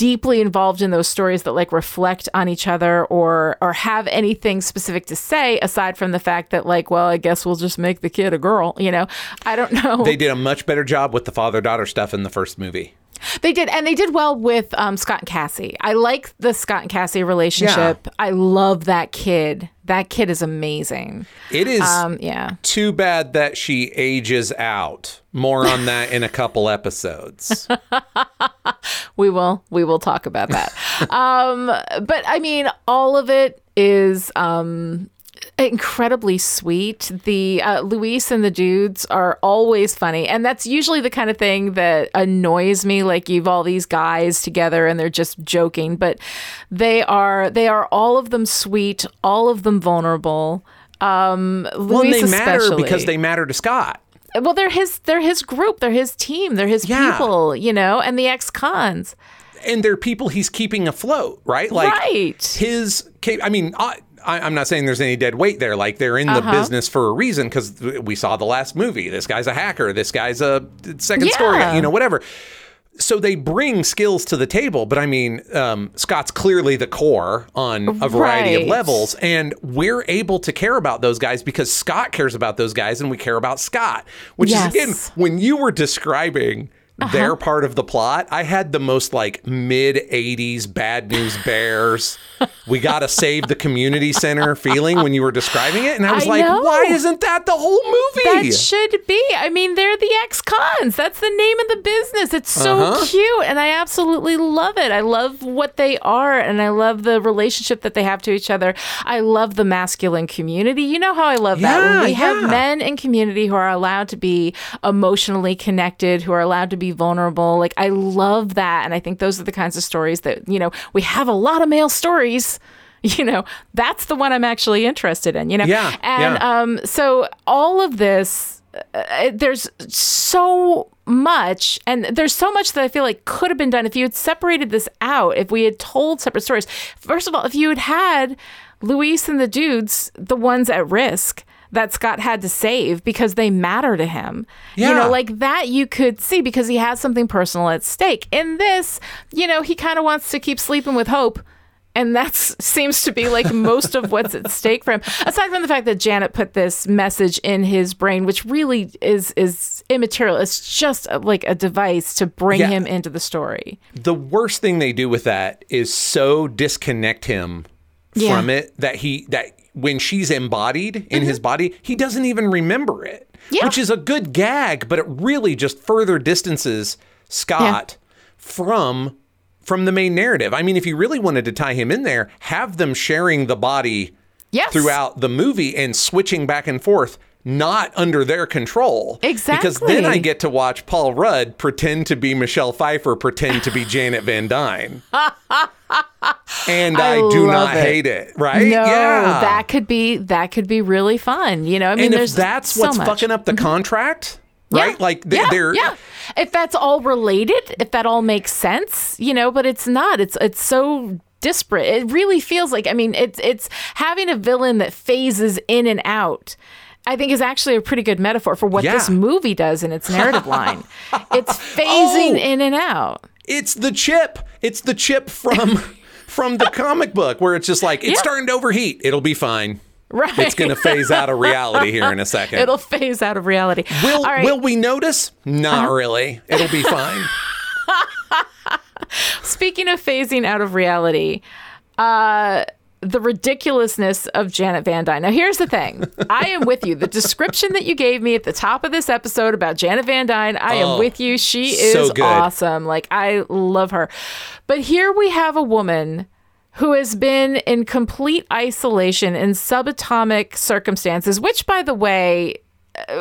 deeply involved in those stories that like reflect on each other or or have anything specific to say aside from the fact that like well I guess we'll just make the kid a girl you know I don't know They did a much better job with the father-daughter stuff in the first movie. They did, and they did well with um, Scott and Cassie. I like the Scott and Cassie relationship. I love that kid. That kid is amazing. It is Um, yeah. too bad that she ages out. More on that in a couple episodes. We will we will talk about that. um, but I mean, all of it is um, incredibly sweet. The uh, Luis and the dudes are always funny, and that's usually the kind of thing that annoys me. Like you've all these guys together and they're just joking, but they are they are all of them sweet, all of them vulnerable. Um, well, Luis they matter especially. because they matter to Scott. well, they're his they're his group, they're his team, they're his Yeah. people, you know, and the ex cons. And they're people he's keeping afloat, right? Like right. his I mean, I, I'm not saying there's any dead weight there. Like they're in the Uh-huh. business for a reason because we saw the last movie. This guy's a hacker. This guy's a second story. Yeah. guy, You know, whatever. so they bring skills to the table, but I mean, um, Scott's clearly the core on a variety Right. of levels, and we're able to care about those guys because Scott cares about those guys, and we care about Scott. Which Yes. is again, when you were describing Uh-huh. their part of the plot, I had the most like mid '80s Bad News Bears. we gotta save the community center feeling when you were describing it, and I was I like, know. why isn't that the whole movie? That should be. I mean, they're the ex-cons. That's the name of the business. It's so Uh-huh. cute, and I absolutely love it. I love what they are, and I love the relationship that they have to each other. I love the masculine community. You know how I love that when we have men in community who are allowed to be emotionally connected, who are allowed to be vulnerable. Like I love that, and I think those are the kinds of stories that you know we have a lot of male stories. You know, that's the one I'm actually interested in. You know, Yeah, and yeah. um, so all of this, uh, there's so much, and there's so much that I feel like could have been done if you had separated this out. If we had told separate stories. First of all, if you had had Luis and the dudes, the ones at risk. That Scott had to save because they matter to him. You know, like that you could see because he has something personal at stake. In this, you know, he kind of wants to keep sleeping with hope. And that seems to be like most of what's at stake for him. Aside from the fact that Janet put this message in his brain, which really is is immaterial. It's just a, like a device to bring Yeah. him into the story. the worst thing they do with that is so disconnect him Yeah. from it that he that when she's embodied in his body, he doesn't even remember it. Mm-hmm. Yeah. Which is a good gag, but it really just further distances Scott from from the main narrative. I mean, if you really wanted to tie him in there, have them sharing the body Yes. throughout the movie and switching back and forth not under their control Exactly. because then i get to watch paul rudd pretend to be michelle pfeiffer pretend to be janet van dyne and i, I do not it. hate it right No, yeah that could be that could be really fun. You know, I mean, and if there's that's so what's much. fucking up the mm-hmm. contract right Yeah. like they, yeah, they're yeah. If that's all related, if that all makes sense, you know, but it's not. It's it's so disparate. It really feels like I mean, it's it's having a villain that phases in and out. I think is actually a pretty good metaphor for what Yeah. this movie does in its narrative line. It's phasing Oh. in and out. it's the chip it's the chip from from the comic book where it's just like it's Yeah. starting to overheat it'll be fine Right. it's going to phase out of reality here in a second It'll phase out of reality. Will right. Uh-huh. will we notice? Not really. It'll be fine. Speaking of phasing out of reality, uh, the ridiculousness of Janet Van Dyne. Now, here's the thing I am with you. The description that you gave me at the top of this episode about Janet Van Dyne, I am Oh, with you. She is good. awesome. Like, I love her. But here we have a woman who has been in complete isolation in subatomic circumstances, which, by the way,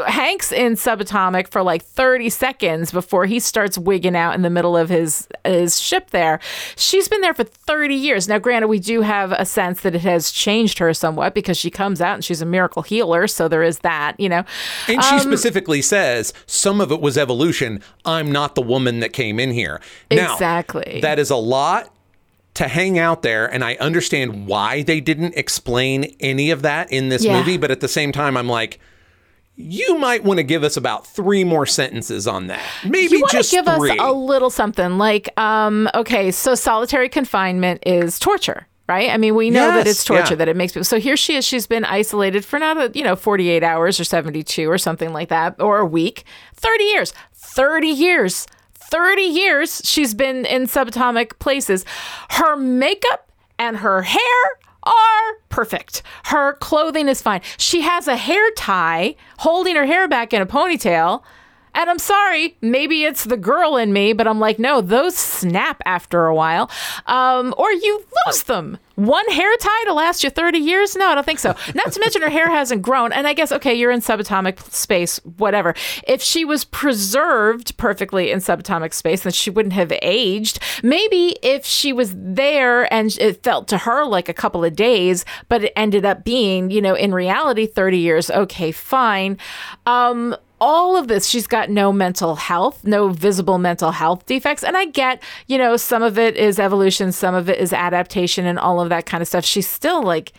Hank's in subatomic for like 30 seconds before he starts wigging out in the middle of his his ship there. She's been there for 30 years. Now granted we do have a sense that it has changed her somewhat because she comes out and she's a miracle healer, so there is that, you know. And she um, specifically says some of it was evolution. I'm not the woman that came in here. Now, Exactly. That is a lot to hang out there, and I understand why they didn't explain any of that in this Yeah. movie. But at the same time, I'm like. You might want to give us about three more sentences on that. Maybe you just give three. us a little something like um okay so solitary confinement is torture right i mean we know that it's torture yeah. that it makes people so here she is she's been isolated for not a you know 48 hours or 72 or something like that or a week 30 years 30 years 30 years she's been in subatomic places her makeup and her hair are perfect. Her clothing is fine. She has a hair tie holding her hair back in a ponytail. And I'm sorry, maybe it's the girl in me, but I'm like, no, those snap after a while. Um, or you lose them. One hair tie to last you 30 years? No, I don't think so. Not to mention her hair hasn't grown. And I guess, okay, you're in subatomic space, whatever. If she was preserved perfectly in subatomic space, then she wouldn't have aged. Maybe if she was there and it felt to her like a couple of days, but it ended up being, you know, in reality, 30 years, okay, fine. Um, all of this she's got no mental health no visible mental health defects and i get you know some of it is evolution some of it is adaptation and all of that kind of stuff she's still like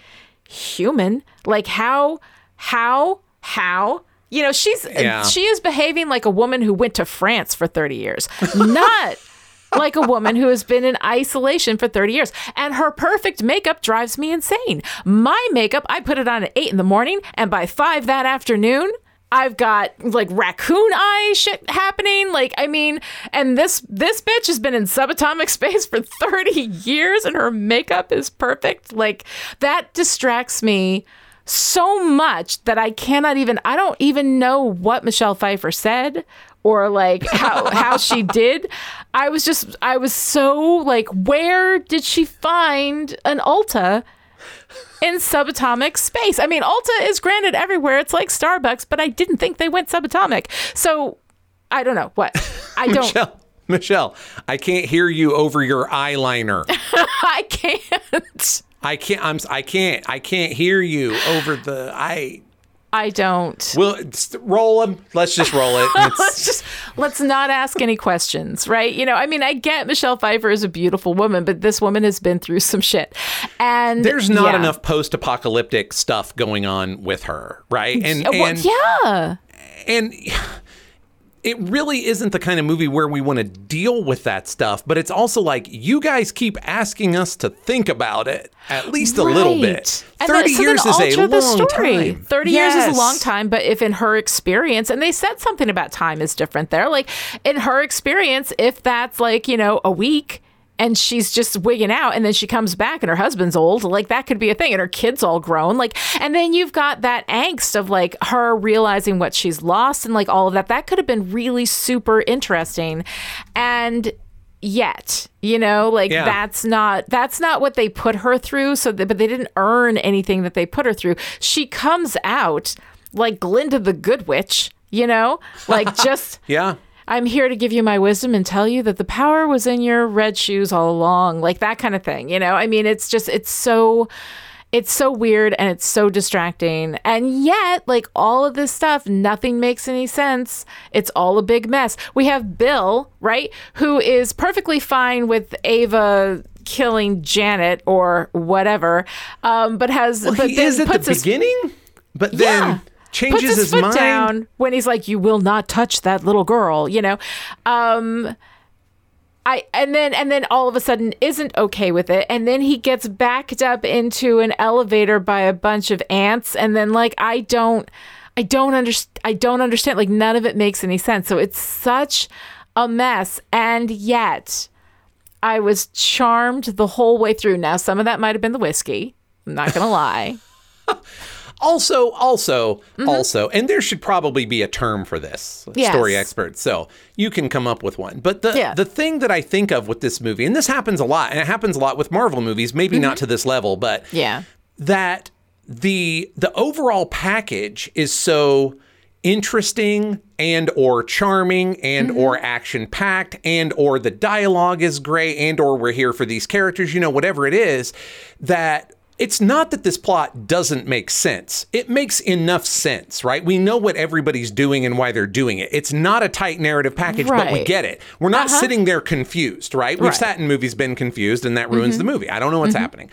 human like how how how You know, she's Yeah. she is behaving like a woman who went to France for 30 years, not like a woman who has been in isolation for 30 years. And her perfect makeup drives me insane. My makeup, I put it on at 8 in the morning, and by 5 that afternoon, I've got like raccoon eye shit happening. Like, I mean, and this this bitch has been in subatomic space for 30 years and her makeup is perfect. Like, that distracts me so much that I cannot even I don't even know what Michelle Pfeiffer said or like how how she did. I was just I was so like where did she find an Ulta in subatomic space? I mean, Ulta is granted everywhere. It's like Starbucks, but I didn't think they went subatomic. So I don't know what. I don't Michelle, Michelle, I can't hear you over your eyeliner. I can't. I can't. I'm. I can't. I can't hear you over the. I. I don't. Well, roll them. Let's just roll it. Let's just let's not ask any questions, right? You know, I mean, I get Michelle Pfeiffer is a beautiful woman, but this woman has been through some shit, and there's not yeah. enough post-apocalyptic stuff going on with her, right? And Uh, well, and yeah, and it really isn't the kind of movie where we want to deal with that stuff, but it's also like you guys keep asking us to think about it at least a little bit. And 30 then- so years is a long story. time. 30 years is a long time, but if in her experience, and they said something about time is different there, like in her experience, if that's like, you know, a week and she's just wigging out and then she comes back and her husband's old, like that could be a thing and her kid's all grown. Like, and then you've got that angst of like her realizing what she's lost and like all of that. That could have been really super interesting. And yet you know like Yeah. that's not that's not what they put her through so that, but they didn't earn anything that they put her through she comes out like glinda the good witch you know like just Yeah. I'm here to give you my wisdom and tell you that the power was in your red shoes all along like that kind of thing you know i mean it's just it's so it's so weird and it's so distracting. And yet, like all of this stuff, nothing makes any sense. It's all a big mess. We have Bill, right, who is perfectly fine with Ava killing Janet or whatever, um, but has Well, but he then is at the his beginning, but then yeah. Changes puts his, his, foot mind. down when he's like, "You will not touch that little girl," you know. Um, I and then and then all of a sudden isn't okay with it, and then he gets backed up into an elevator by a bunch of ants, and then like I don't, I don't understand. I don't understand. Like none of it makes any sense. So it's such a mess, and yet. I was charmed the whole way through. Now, some of that might have been the whiskey. I'm not going to lie. Also, also, Mm-hmm. also, and there should probably be a term for this, Yes. story expert. So you can come up with one. But the Yeah. the thing that I think of with this movie, and this happens a lot, and it happens a lot with Marvel movies, maybe not to this level, but Mm-hmm. Yeah. that the the overall package is so interesting and or charming and or action packed and or the dialogue is great and or we're here for these characters you know whatever it is that it's not that this plot doesn't make sense. It makes enough sense, right? We know what everybody's doing and why they're doing it. It's not a tight narrative package, but we get it. We're not uh-huh. sitting there confused, right? We've Right. sat in movies, been confused, and that mm-hmm. ruins the movie. I don't know what's mm-hmm. happening.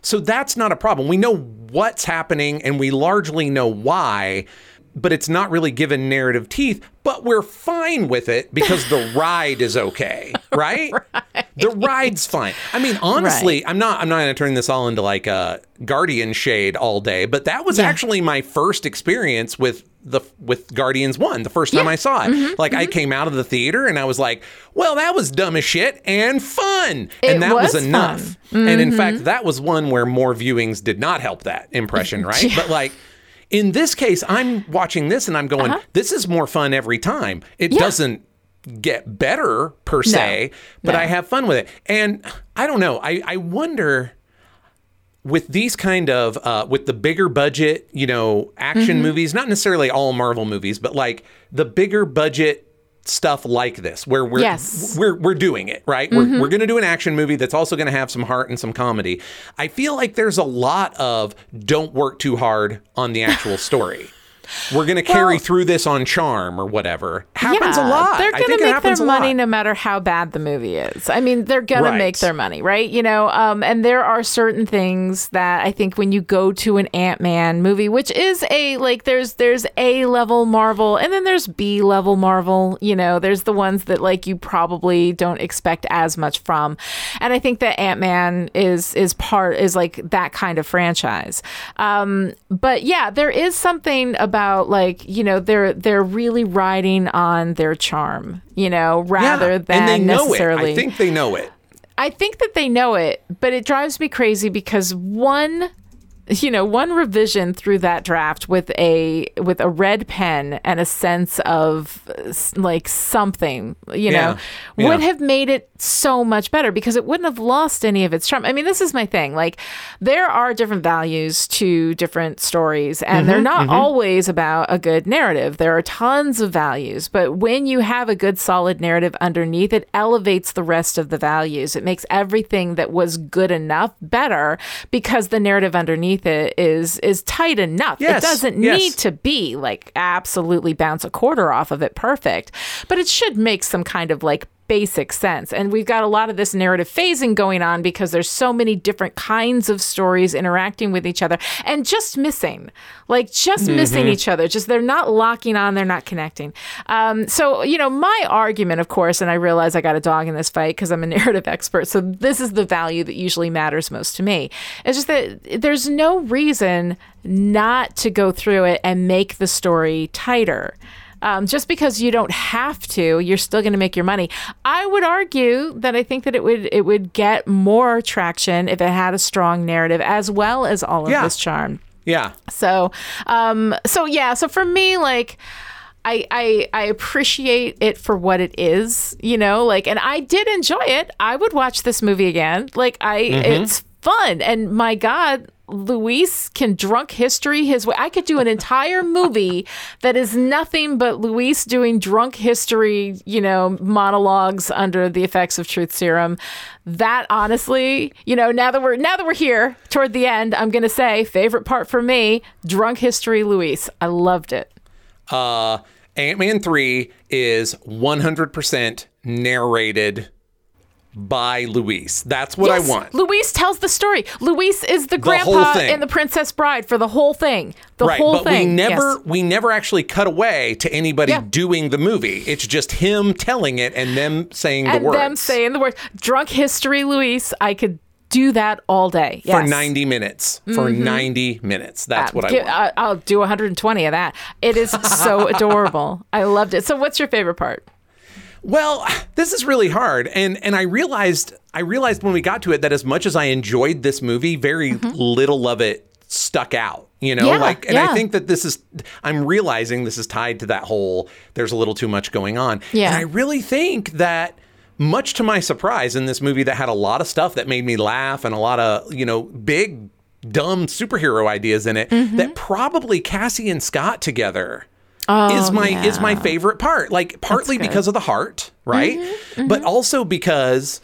So that's not a problem. We know what's happening and we largely know why, but it's not really given narrative teeth, but we're fine with it because the ride is okay, right? The ride's fine. I mean, honestly, I'm not I'm not going to turn this all into like a Guardian shade all day, but that was Yeah. actually my first experience with the with Guardians 1, the first time I saw it. Mm-hmm. Like I came out of the theater and I was like, "Well, that was dumb as shit and fun." It and that was, was enough. Mm-hmm. And in fact, that was one where more viewings did not help that impression, right? But like in this case, I'm watching this and I'm going, this is more fun every time. It doesn't get better per se, but No. I have fun with it. And I don't know. I, I wonder with these kind of uh, with the bigger budget, you know, action Mm-hmm. movies, not necessarily all Marvel movies, but like the bigger budget stuff like this where we're Yes. Mm-hmm. we're we're doing it, right? We're we're going to do an action movie that's also going to have some heart and some comedy. I feel like there's a lot of don't work too hard on the actual story. We're going to carry well, through this on charm or whatever. Happens yeah, a lot. They're going to make their money no matter how bad the movie is. I mean, they're going right. to make their money, right? You know, um, and there are certain things that I think when you go to an Ant Man movie, which is a like there's there's A level Marvel and then there's B level Marvel. You know, there's the ones that like you probably don't expect as much from, and I think that Ant Man is is part is like that kind of franchise. Um, but yeah, there is something about like you know they're they're really riding on their charm, you know, rather yeah, than and they know necessarily. It. I think they know it. I think that they know it, but it drives me crazy because one you know one revision through that draft with a with a red pen and a sense of like something you know yeah. would have made it so much better because it wouldn't have lost any of its charm i mean this is my thing like there are different values to different stories and mm-hmm, they're not mm-hmm. always about a good narrative there are tons of values but when you have a good solid narrative underneath it elevates the rest of the values it makes everything that was good enough better because the narrative underneath underneath it is is tight enough. Yes, it doesn't yes. need to be like absolutely bounce a quarter off of it perfect, but it should make some kind of like basic sense. And we've got a lot of this narrative phasing going on because there's so many different kinds of stories interacting with each other and just missing, like just mm-hmm. missing each other. Just they're not locking on, they're not connecting. Um, so, you know, my argument, of course, and I realize I got a dog in this fight because I'm a narrative expert. So this is the value that usually matters most to me. It's just that there's no reason not to go through it and make the story tighter. Um, just because you don't have to, you're still going to make your money. I would argue that I think that it would it would get more traction if it had a strong narrative as well as all of yeah. this charm. Yeah. So, um, so yeah. So for me, like. I, I I appreciate it for what it is, you know, like and I did enjoy it. I would watch this movie again. Like I mm-hmm. it's fun and my god, Luis can drunk history his way. I could do an entire movie that is nothing but Luis doing drunk history, you know, monologues under the effects of truth serum. That honestly, you know, now that we're now that we're here toward the end, I'm going to say favorite part for me, drunk history Luis. I loved it. Uh Ant-Man 3 is 100% narrated by Luis. That's what yes, I want. Luis tells the story. Luis is the, the grandpa and the Princess Bride for the whole thing. The right, whole but thing. We never yes. we never actually cut away to anybody yeah. doing the movie. It's just him telling it and them saying and the words. Them saying the words. Drunk history, Luis. I could do that all day yes. for 90 minutes for mm-hmm. 90 minutes that's uh, what i want I, i'll do 120 of that it is so adorable i loved it so what's your favorite part well, this is really hard, and and I realized I realized when we got to it that as much as I enjoyed this movie, very mm-hmm. little of it stuck out. You know, yeah, like, and yeah. I think that this is. I'm realizing this is tied to that whole. There's a little too much going on. Yeah, and I really think that much to my surprise in this movie that had a lot of stuff that made me laugh and a lot of you know big dumb superhero ideas in it mm-hmm. that probably Cassie and Scott together oh, is my yeah. is my favorite part. Like partly because of the heart, right? Mm-hmm, mm-hmm. But also because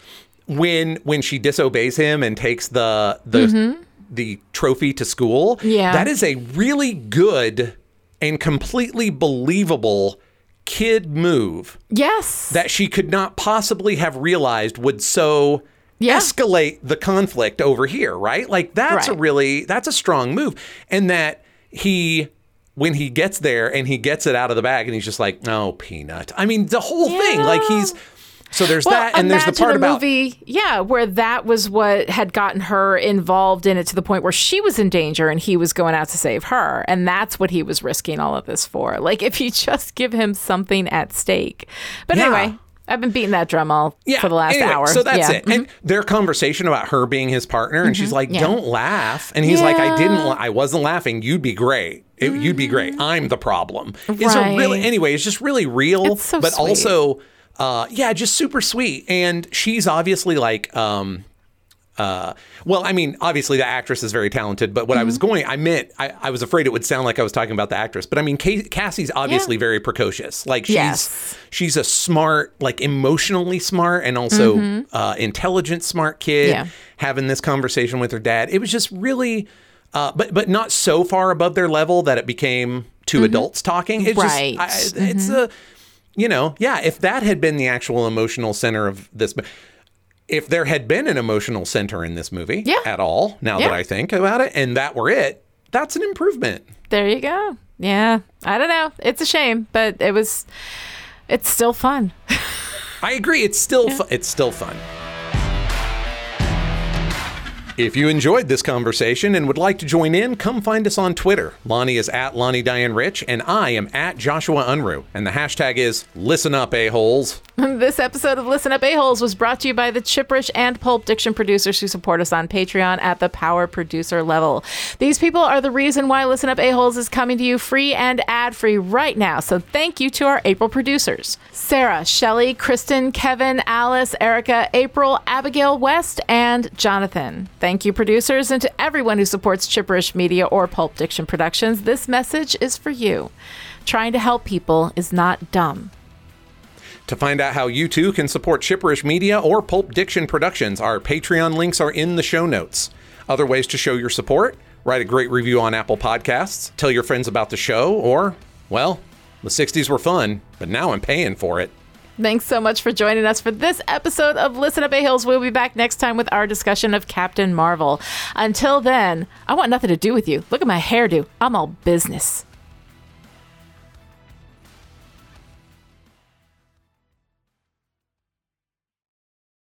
when when she disobeys him and takes the the mm-hmm. the trophy to school, yeah. that is a really good and completely believable kid move. Yes. That she could not possibly have realized would so yeah. escalate the conflict over here, right? Like that's right. a really that's a strong move. And that he when he gets there and he gets it out of the bag and he's just like, "No, peanut." I mean, the whole yeah. thing, like he's so there's well, that, and there's the part a about movie, yeah, where that was what had gotten her involved in it to the point where she was in danger and he was going out to save her, and that's what he was risking all of this for. Like if you just give him something at stake. But yeah. anyway, I've been beating that drum all yeah, for the last anyway, hour. So that's yeah. it. Mm-hmm. And their conversation about her being his partner, and mm-hmm. she's like, "Don't laugh," and he's like, "I didn't. I wasn't laughing. You'd be great. It, mm-hmm. You'd be great. Mm-hmm. I'm the problem." Right. It's a really anyway. It's just really real, so but sweet. also, uh, yeah, just super sweet. And she's obviously like, um, uh, well, I mean, obviously the actress is very talented, but what mm-hmm. I was mm-hmm. going, I meant, I, I, was afraid it would sound like I was talking about the actress, but I mean, Cassie's obviously yeah. very precocious. Like she's, yes. she's a smart, like emotionally smart and also mm-hmm. uh, intelligent, smart kid. Yeah. Having this conversation with her dad, it was just really, uh, but but not so far above their level that it became 2 adults talking. It's Right. just, I, it's a, you know, yeah, if that had been the actual emotional center of this, if there had been an emotional center in this movie Yeah. at all, now that I think about it, and that were it, that's an improvement. There you go. Yeah. I don't know. It's a shame, but it was. It's still fun. I agree. It's still fu- it's still fun. If you enjoyed this conversation and would like to join in, come find us on Twitter. Lani is at Lani Diane Rich, and I am at Joshua Unruh. And the hashtag is Listen Up, A-Holes. This episode of Listen Up A-Holes was brought to you by the Chipperish and Pulp Diction producers who support us on Patreon at the power producer level. These people are the reason why Listen Up A-Holes is coming to you free and ad-free right now. So thank you to our April producers. Sarah, Shelley, Kristen, Kevin, Alice, Erica, April, Abigail West, and Jonathan. Thank you, producers, and to everyone who supports Chipperish Media or Pulp Diction Productions. This message is for you. Trying to help people is not dumb. To find out how you too can support Chipperish Media or Pulp Diction Productions, our Patreon links are in the show notes. Other ways to show your support write a great review on Apple Podcasts, tell your friends about the show, or, well, the 60s were fun, but now I'm paying for it. Thanks so much for joining us for this episode of Listen Up A Holes. We'll be back next time with our discussion of Captain Marvel. Until then, I want nothing to do with you. Look at my hairdo. I'm all business.